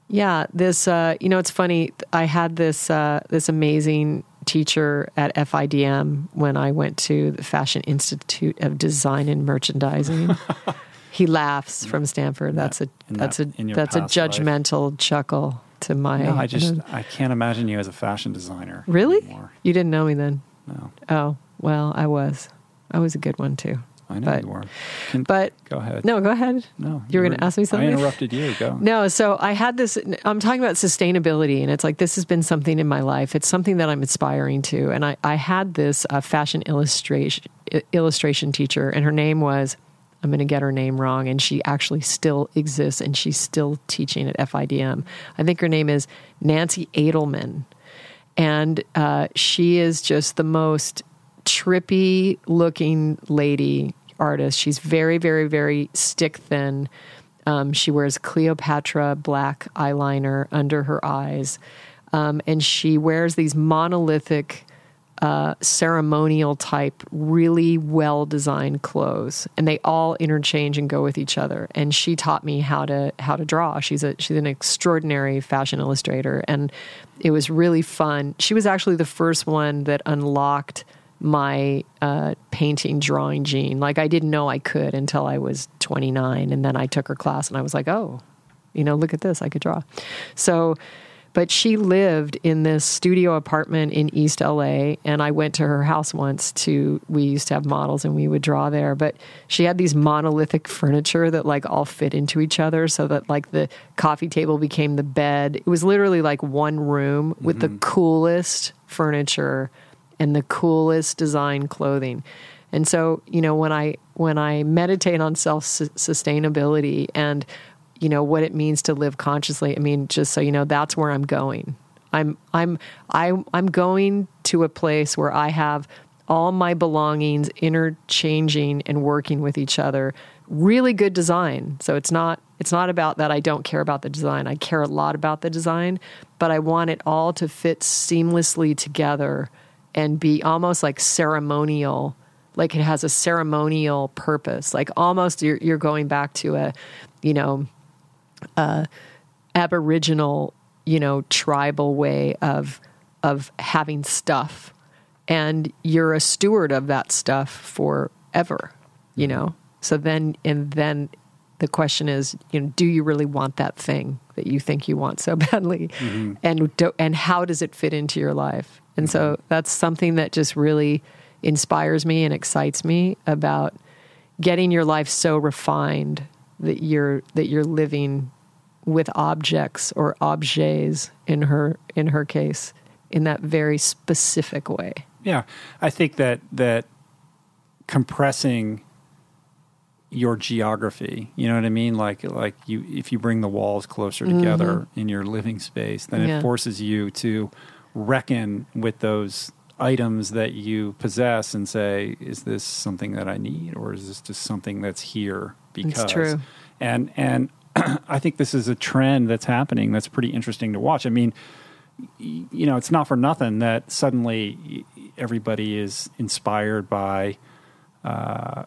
yeah, this, uh, you know, it's funny. I had this, uh, this amazing teacher at FIDM when I went to the Fashion Institute of Design and Merchandising. <laughs> he laughs from Stanford. That's a, that's that- a, that's a past life. judgmental chuckle to my, No, I just I can't imagine you as a fashion designer. really? anymore. You didn't know me then? No, Oh, well, I was. I was a good one too. I know But- you were. Can, But go ahead. no, go ahead. no, you were gonna ask me something? I interrupted you. Go. No, so I had this. I'm talking about sustainability, and it's like this has been something in my life. It's something that I'm aspiring to, and I, I had this uh, fashion illustration illustration teacher, and her name was. I'm going to get her name wrong, and she actually still exists, and she's still teaching at FIDM. I think her name is Nancy Edelman, and uh, she is just the most trippy looking lady artist. She's very, very, very stick thin. Um, she wears Cleopatra black eyeliner under her eyes. Um, and she wears these monolithic, uh, ceremonial type, really well designed clothes. And they all interchange and go with each other. And she taught me how to how to draw. She's a she's an extraordinary fashion illustrator. And it was really fun. She was actually the first one that unlocked my uh, painting drawing gene. Like I didn't know I could until I was 29, and then I took her class, and I was like, oh, you know, look at this, I could draw. So, but she lived in this studio apartment in East LA, and I went to her house once to. We used to have models, and we would draw there. But she had these monolithic furniture that like all fit into each other, so that like the coffee table became the bed. It was literally like one room with the mm-hmm. coolest furniture and the coolest design clothing. And so, you know, when I when I meditate on self sustainability and you know what it means to live consciously, I mean, just so you know, that's where I'm going. I'm I'm I'm, I'm going to a place where I have all my belongings interchanging and working with each other. Really good design. So it's not it's not about that I don't care about the design. I care a lot about the design, but I want it all to fit seamlessly together and be almost like ceremonial like it has a ceremonial purpose like almost you're, you're going back to a you know uh, aboriginal you know tribal way of of having stuff. And you're a steward of that stuff forever you know? So then and then the question is you know do you really want that thing that you think you want so <laughs> badly? Mm-hmm. and do, and how does it fit into your life? And so that's something that just really inspires me and excites me about getting your life so refined that you're that you're living with objects or objets in her in her case in that very specific way. Yeah, I think that that compressing your geography, you know what I mean? Like like you if you bring the walls closer together mm-hmm. in your living space, then yeah. it forces you to reckon with those items that you possess and say, is this something that I need, or is this just something that's here because? It's true. And and <clears throat> I think this is a trend that's happening. That's pretty interesting to watch. I mean, you know, it's not for nothing that suddenly everybody is inspired by. Uh,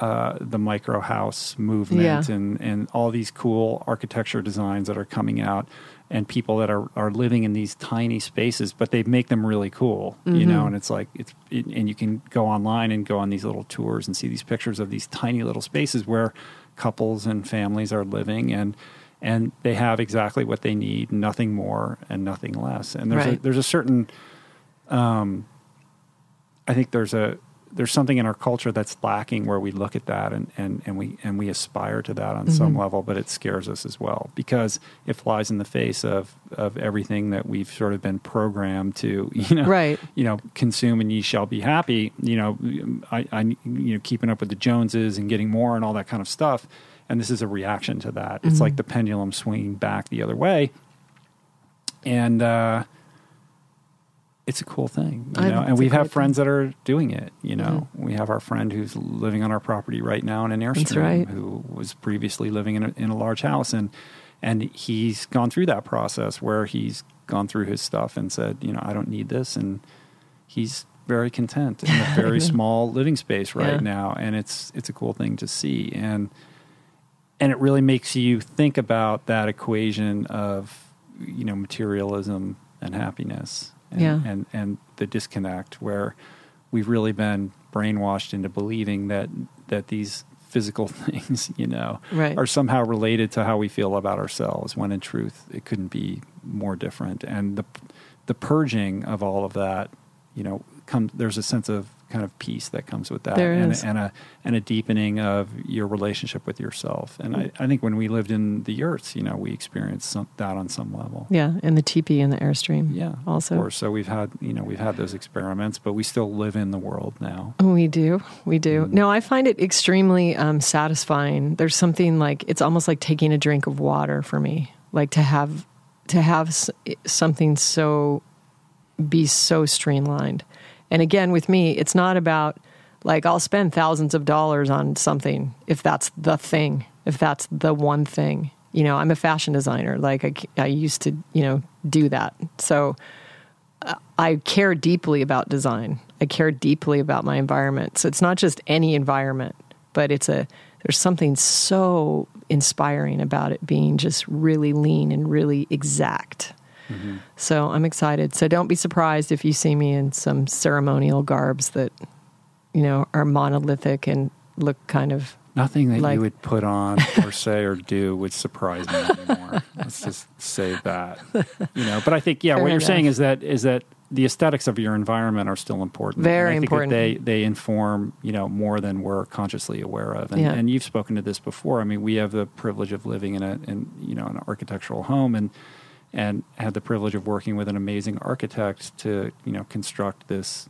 uh, the micro house movement yeah. and, and all these cool architecture designs that are coming out and people that are, are living in these tiny spaces, but they make them really cool, mm-hmm. you know. Mm-hmm. And it's like it's it, and you can go online and go on these little tours and see these pictures of these tiny little spaces where couples and families are living and and they have exactly what they need, nothing more and nothing less. And there's right. a, there's a certain, um, I think there's a there's something in our culture that's lacking where we look at that and, and, and we and we aspire to that on mm-hmm. some level, but it scares us as well because it flies in the face of of everything that we've sort of been programmed to, <laughs> you know, right. you know, consume and ye shall be happy. You know, I, I you know keeping up with the Joneses and getting more and all that kind of stuff. And this is a reaction to that. Mm-hmm. It's like the pendulum swinging back the other way. And uh, it's a cool thing, you know. And we have friends thing. that are doing it. You know, mm-hmm. we have our friend who's living on our property right now in an airstream, right. who was previously living in a, in a large house, and and he's gone through that process where he's gone through his stuff and said, you know, I don't need this, and he's very content in a <laughs> very small living space right yeah. now, and it's it's a cool thing to see, and and it really makes you think about that equation of you know materialism and happiness and, yeah. and, and the disconnect where we've really been brainwashed into believing that that these physical <laughs> things, you know, right. are somehow related to how we feel about ourselves. When in truth, it couldn't be more different. And the the purging of all of that, you know, comes. There's a sense of kind of peace that comes with that, and, is. and a and a deepening of your relationship with yourself. And I, I think when we lived in the yurts, you know, we experienced some, that on some level. Yeah, and the teepee and the airstream. Yeah, also. Of course. So we've had you know we've had those experiments, but we still live in the world now. We do, we do. Mm-hmm. No, I find it extremely um, satisfying. There's something like it's almost like taking a drink of water for me, like to have to have something so be so streamlined and again, with me, it's not about like I'll spend thousands of dollars on something if that's the thing, if that's the one thing. You know, I'm a fashion designer. Like I, I used to, you know, do that. So uh, I care deeply about design. I care deeply about my environment. So it's not just any environment, but it's a there's something so inspiring about it being just really lean and really exact. So I'm excited. So don't be surprised if you see me in some ceremonial garbs that, you know, are monolithic and look kind of Nothing that Like- you would put on or say or do would surprise me anymore. Let's just say that. You know, but I think yeah, Fair what you're saying is that is that the aesthetics of your environment are still important. Very And I think that important. They they inform you know more than we're consciously aware of. And, Yeah. and you've spoken to this before. I mean, we have the privilege of living in a in you know an architectural home and and had the privilege of working with an amazing architect to you know construct this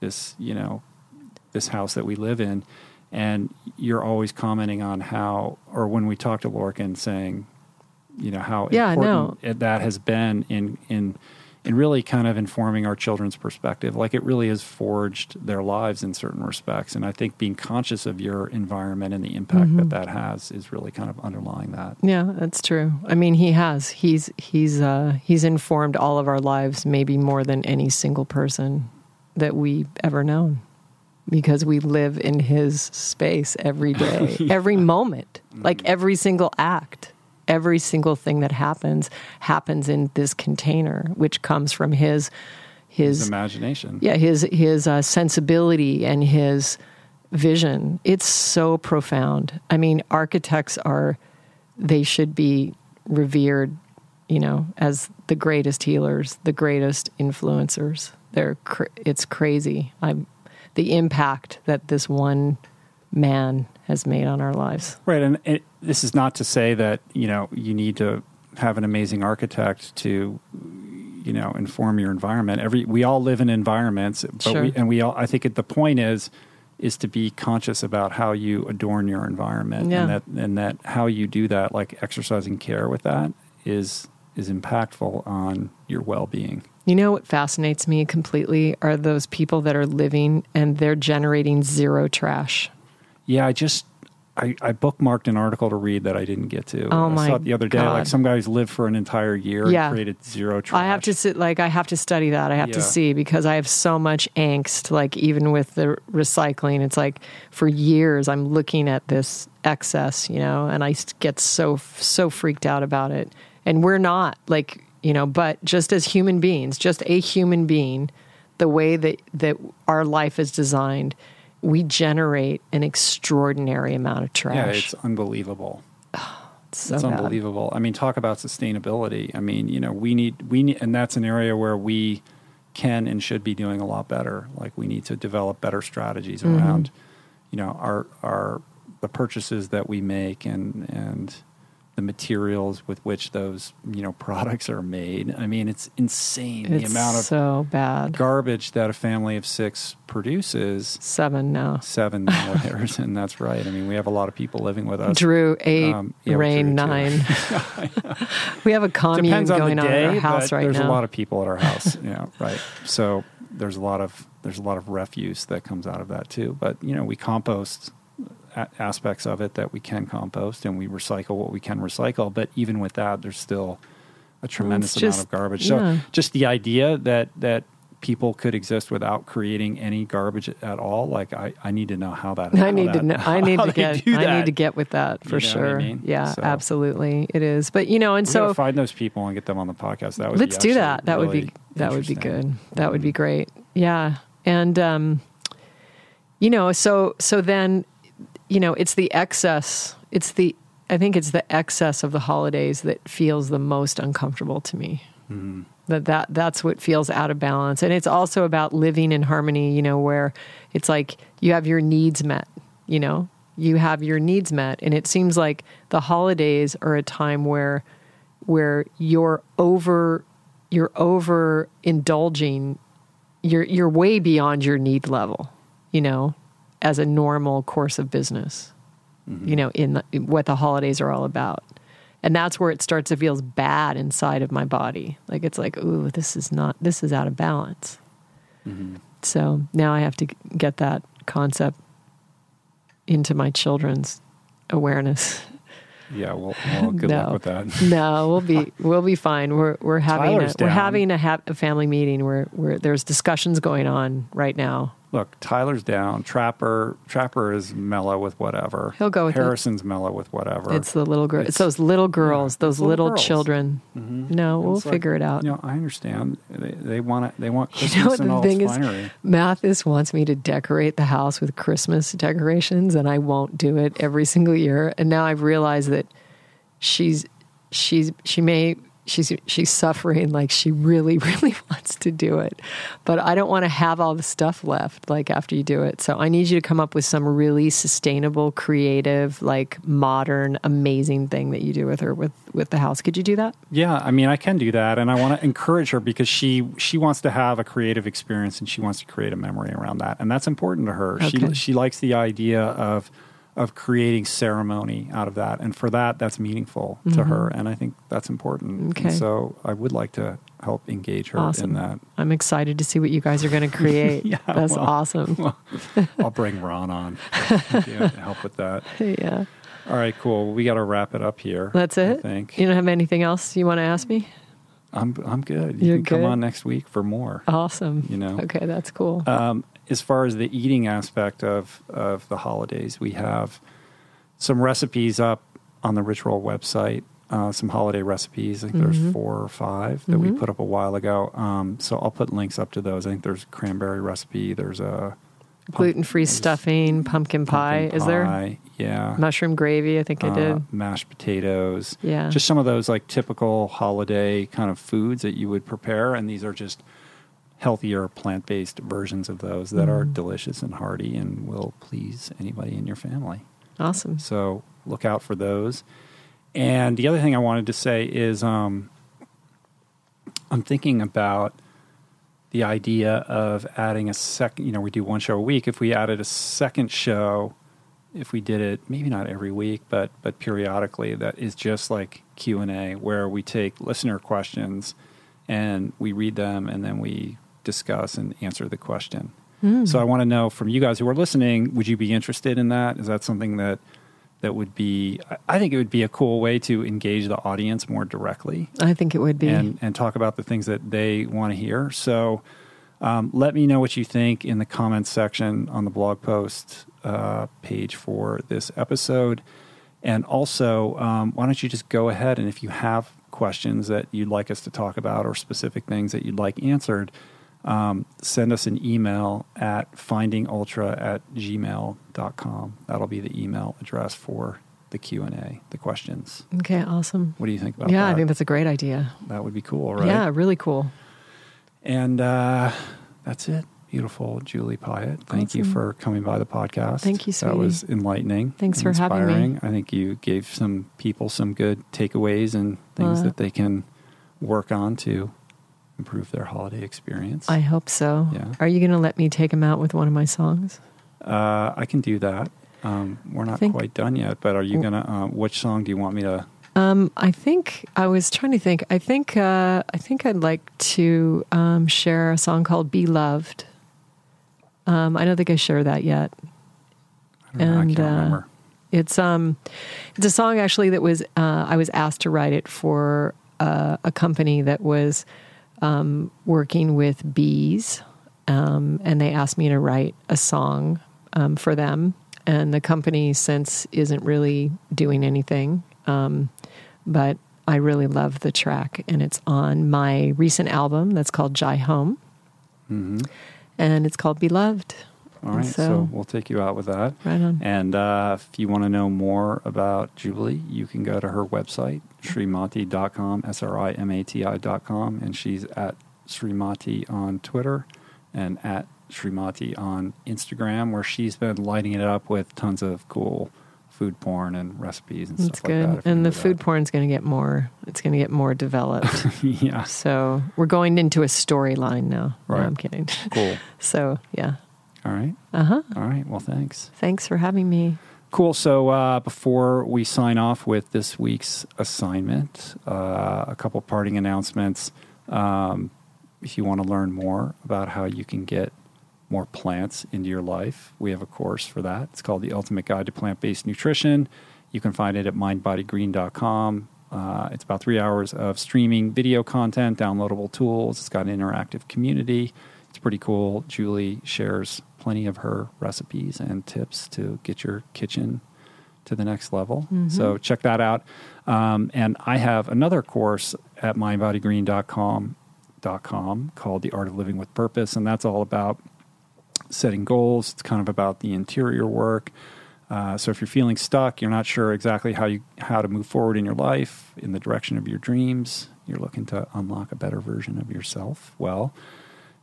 this you know this house that we live in. And you're always commenting on how or when we talk to Lorcan saying you know how Yeah, important it- that has been in in in really kind of informing our children's perspective like it really has forged their lives in certain respects and i think being conscious of your environment and the impact Mm-hmm. that that has is really kind of underlying that Yeah, that's true. I mean, he has. He's he's uh, he's informed all of our lives, maybe more than any single person that we've ever known, because we live in his space every day, <laughs> every moment, like every single act, every single thing that happens happens in this container, which comes from his his his imagination. Yeah his his uh, sensibility and his vision. It's so profound. I mean architects are they should be revered you know as the greatest healers the greatest influencers. They're cr- it's crazy. I'm the impact that this one man has made on our lives Right, and it, this is not to say that you know you need to have an amazing architect to you know inform your environment. Every we all live in environments, but Sure. we and we all. I think it, the point is is to be conscious about how you adorn your environment, Yeah. and that and that how you do that, like exercising care with that, is is impactful on your well being. You know what fascinates me completely are those people that are living and they're generating zero trash. Yeah, I just I, I bookmarked an article to read that I didn't get to. Oh, I my saw it the other day. Like some guys lived for an entire year Yeah. and created zero trash. I have to sit like I have to study that. I have to see because I have so much angst. Like even with the recycling, it's like for years I'm looking at this excess, you know, and I get so so freaked out about it. And we're not like you know, but just as human beings, just a human being, the way that that our life is designed, we generate an extraordinary amount of trash. Yeah, it's unbelievable. <sighs> It's so it's unbelievable. I mean, talk about sustainability. I mean, you know, we need we need, and that's an area where we can and should be doing a lot better. Like we need to develop better strategies Mm-hmm. around, you know, our our the purchases that we make and and the materials with which those you know products are made. I mean, it's insane It's the amount of so bad. garbage that a family of six produces. Seven now. Seven milliliters, <laughs> and that's right. I mean, we have a lot of people living with us. Drew eight, Um, yeah, Rain Drew, nine. <laughs> <laughs> we have a commune Depends on going the on day, at our house right there's now. a lot of people at our house. yeah, right. So there's a lot of there's a lot of refuse that comes out of that too. But you know, we compost a- aspects of it that we can compost, and we recycle what we can recycle. But even with that, there's still a tremendous amount just- of garbage. yeah. So just the idea that that people could exist without creating any garbage at all, like I, I need to know how that. I how need to know. <laughs> I need to get. I need to get with that for You know what I sure. mean? Yeah, So- absolutely, it is. But you know, and We so find those people and get them on the podcast. That would let's be do that. That would be that would be good. That would be great. Yeah, and um, you know, so so then, you know, it's the excess. It's the I think it's the excess of the holidays that feels the most uncomfortable to me. Mm-hmm. That that that's what feels out of balance, and it's also about living in harmony. You know, where it's like you have your needs met. You know, you have your needs met, and it seems like the holidays are a time where where you're over you're over indulging you're you're way beyond your need level you know as a normal course of business you mm-hmm. know in the, what the holidays are all about. And that's where it starts to feel bad inside of my body. Like it's like ooh this is not this is out of balance. Mm-hmm. So now i have to get that concept into my children's awareness. Yeah, well, well good luck with that. <laughs> no, we'll be we'll be fine. We're we're having a, we're having a, ha- a family meeting where where there's discussions going on right now look, Tyler's down. Trapper Trapper is mellow with whatever. He'll go with it. Harrison's mellow with whatever. It's the little girl. It's, It's- those little girls, yeah, those little girls. children. Mhm. No, we'll like, figure it out. You know, I understand. They, they want it. They want Christmas <laughs> You know what and the all thing its is? Mathis wants me to decorate the house with Christmas decorations, and I won't do it every single year. And now I've realized that she's she's she may she's she's suffering like she really <laughs> really wants to do it, but I don't want to have all the stuff left like after you do it. So I need you to come up with some really sustainable, creative, like modern, amazing thing that you do with her with with the house. Could you do that? Yeah, I mean, I can do that, and I want to encourage her because she she wants to have a creative experience and she wants to create a memory around that, and that's important to her. Okay. She she likes the idea of of creating ceremony out of that, and for that, that's meaningful to her, and I think that's important. And Mm-hmm. Okay. so I would like to help engage her Awesome. in that. I'm excited to see what you guys are going to create. <laughs> Yeah, That's well, awesome. <laughs> I'll bring Ron on <laughs> to help with that. yeah. All right, cool. We got to wrap it up here. That's I it. think You don't have anything else you want to ask me? I'm I'm good. You You're can come on next week for more. Awesome. You know. Okay, that's cool. Um, as far as the eating aspect of of the holidays, we have some recipes up on the Ritual website. Uh, some holiday recipes. I think Mm-hmm. there's four or five that we put up a while ago. Um, so I'll put links up to those. I think there's cranberry recipe. There's a Gluten free stuffing, pumpkin pie. pumpkin Is there Yeah. mushroom gravy? I think I uh, did. mashed potatoes. Yeah. Just some of those like typical holiday kind of foods that you would prepare, and these are just healthier plant based versions of those that are Mm. delicious and hearty and will please anybody in your family. Awesome. So look out for those. And the other thing I wanted to say is um, I'm thinking about the idea of adding a second, you know, we do one show a week. If we added a second show, if we did it, maybe not every week, but, but periodically, that is just like Q&A where we take listener questions and we read them and then we discuss and answer the question. So I want to know from you guys who are listening, would you be interested in that? Is that something that that would be I- I think it would be a cool way to engage the audience more directly I think it would be. and and talk about the things that they want to hear. So um, let me know what you think in the comments section on the blog post uh, page for this episode. And also, um, why don't you just go ahead and if you have questions that you'd like us to talk about or specific things that you'd like answered, um, send us an email at findingultra at gmail.com. That'll be the email address for the Q&A, the questions. okay, awesome. What do you think about Yeah, that? Yeah, I think that's a great idea. that would be cool, right? Yeah, really cool. And uh, that's it. Beautiful, Julie Piatt. Thank you for coming by the podcast. Thank you, That sweetie. was enlightening. Thanks for having me. I think you gave some people some good takeaways and things Uh, that they can work on to improve their holiday experience. I hope so. Yeah. Are you going to let me take them out with one of my songs? uh, I can do that. Um, we're not Think- quite done yet, but are you gonna? Um, which song do you want me to? Um, I think I was trying to think. I think uh, I think I'd like to um, share a song called "Be Loved." Um, I don't think I shared that yet. I, don't know, I And, can't uh, remember. It's um, it's a song actually that was uh, I was asked to write it for uh, a company that was um, working with bees, um, and they asked me to write a song um, for them. And the company since isn't really doing anything, um, but I really love the track, and it's on my recent album that's called Jai Home, hmm and it's called Beloved. All right, so, so- we'll take you out with that. Right on. And uh, if you want to know more about Julie, you can go to her website, srimati.com, S R I M A T I.com. And she's at Srimati on Twitter and at Srimati on Instagram, where she's been lighting it up with tons of cool food porn and recipes and That's stuff good. like that. and the food that. porn's going to get more. It's going to get more developed. <laughs> yeah, so we're going into a storyline now. No, Right. I'm kidding. cool. <laughs> so yeah. All right. Uh huh. All right. Well, thanks. Thanks for having me. Cool. So uh, before we sign off with this week's assignment, uh, a couple parting announcements. Um, if you want to learn more about how you can get more plants into your life, we have a course for that. It's called The Ultimate Guide to Plant Based Nutrition. You can find it at mindbodygreen.com. Uh, it's about three hours of streaming video content, downloadable tools. It's got an interactive community. It's pretty cool. Julie shares plenty of her recipes and tips to get your kitchen to the next level. So check that out. Um, and I have another course at mindbodygreen.com com called The Art of Living with Purpose, and that's all about setting goals. It's kind of about the interior work. Uh, so if you're feeling stuck, you're not sure exactly how you how to move forward in your life in the direction of your dreams, you're looking to unlock a better version of yourself. Well,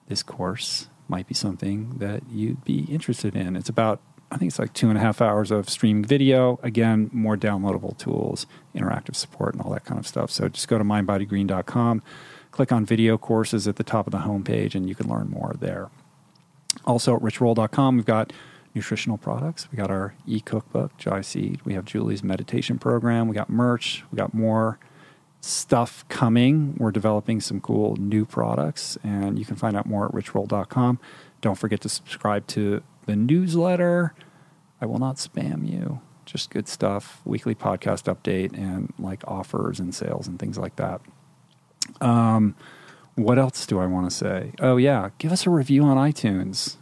this course might be something that you'd be interested in. It's about I think it's like two and a half hours of streaming video. Again, more downloadable tools, interactive support, and all that kind of stuff. So just go to mindbodygreen.com, click on video courses at the top of the homepage, and you can learn more there. Also at richroll.com, we've got nutritional products. We got our e cookbook, Jai Seed. We have Julie's meditation program. We got merch. We got more stuff coming. We're developing some cool new products, and you can find out more at richroll.com. Don't forget to subscribe to the newsletter. I will not spam you. Just good stuff, weekly podcast update, and like offers and sales and things like that. Um, what else do I want to say? Oh yeah, give us a review on iTunes.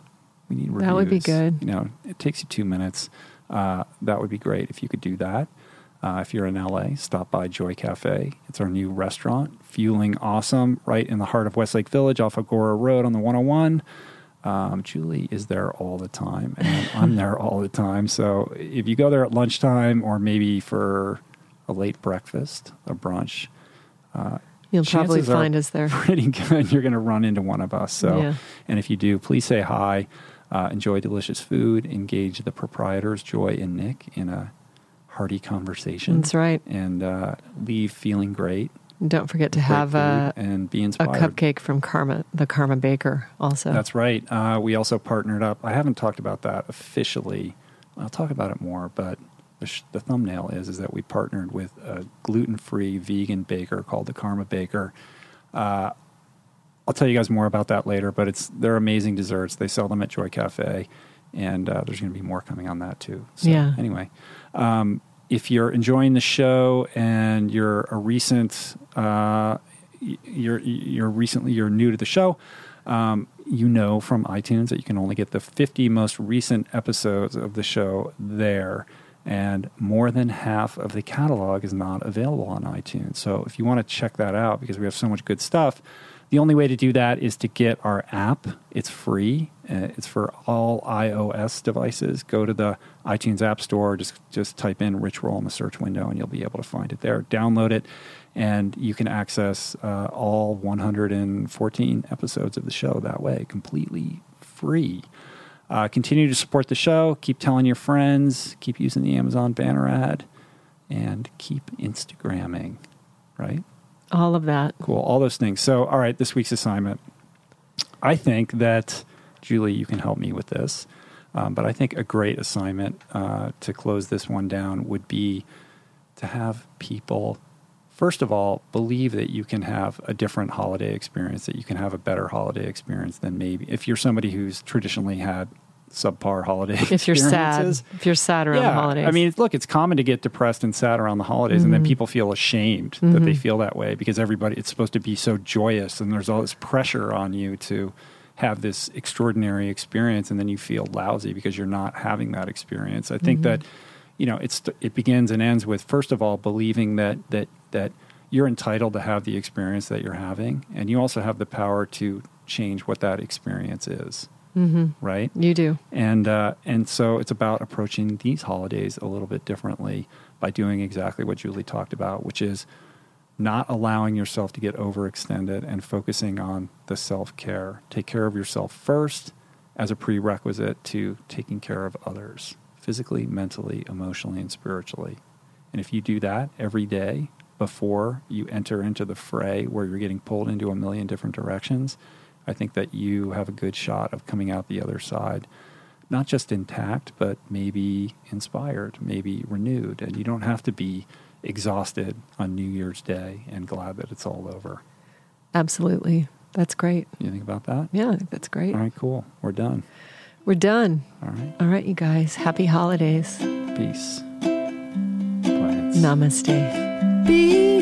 We need reviews. That would be good. You know, it takes you two minutes. Uh, that would be great if you could do that. Uh, if you're in LA, stop by Joy Cafe. It's our new restaurant, fueling awesome, right in the heart of Westlake Village, off Agoura Road on the 101. Um, Julie is there all the time, and <laughs> I'm there all the time. So if you go there at lunchtime or maybe for a late breakfast, a brunch, uh, You'll probably find us there. <laughs> pretty good. You're going to run into one of us. So, Yeah. and if you do, please say hi. Uh, enjoy delicious food. Engage the proprietors, Joy and Nick, in a hearty conversation. That's right. And uh, leave feeling great. Don't forget to have a, and be inspired. a cupcake from Karma, the Karma Baker, also. That's right. Uh, we also partnered up. I haven't talked about that officially. I'll talk about it more, but the, sh- the thumbnail is is that we partnered with a gluten-free vegan baker called the Karma Baker. Uh, I'll tell you guys more about that later, but it's they're amazing desserts. They sell them at Joy Cafe, and uh, there's going to be more coming on that too. So, Yeah. Anyway, um, if you're enjoying the show and you're a recent, uh, you're you're recently you're new to the show, um, you know from iTunes that you can only get the 50 most recent episodes of the show there. And more than half of the catalog is not available on iTunes. So if you want to check that out, because we have so much good stuff, the only way to do that is to get our app. It's free. Uh, it's for all iOS devices. Go to the iTunes App Store. Just just type in Rich Roll in the search window, and you'll be able to find it there. Download it, and you can access uh, all 114 episodes of the show that way, completely free. Uh, continue to support the show. Keep telling your friends. Keep using the Amazon banner ad, and keep Instagramming. Right. All of that. Cool. All those things. So, all right, this week's assignment. I think that, Julie, you can help me with this. Um, but I think a great assignment uh, to close this one down would be to have people, first of all, believe that you can have a different holiday experience, that you can have a better holiday experience than maybe if you're somebody who's traditionally had subpar holiday If you're sad, if you're sad around the holidays. I mean, look, it's common to get depressed and sad around the holidays, and then mm-hmm. people feel ashamed that they mm-hmm. feel that way because everybody, it's supposed to be so joyous, and there's all this pressure on you to have this extraordinary experience, and then you feel lousy because you're not having that experience. I think mm-hmm. that, you know, it's it begins and ends with first of all believing that that that you're entitled to have the experience that you're having, and you also have the power to change what that experience is. Mm-hmm. Right? you do. and uh, and so it's about approaching these holidays a little bit differently by doing exactly what Julie talked about, which is not allowing yourself to get overextended and focusing on the self care. Take care of yourself first as a prerequisite to taking care of others physically, mentally, emotionally, and spiritually. And if you do that every day before you enter into the fray where you're getting pulled into a million different directions, I think that you have a good shot of coming out the other side, not just intact, but maybe inspired, maybe renewed. And you don't have to be exhausted on New Year's Day and glad that it's all over. Absolutely. That's great. You think about that? Yeah, I think that's great. All right, cool. We're done. We're done. All right. All right, you guys. Happy holidays. Peace. Plants. Namaste. Be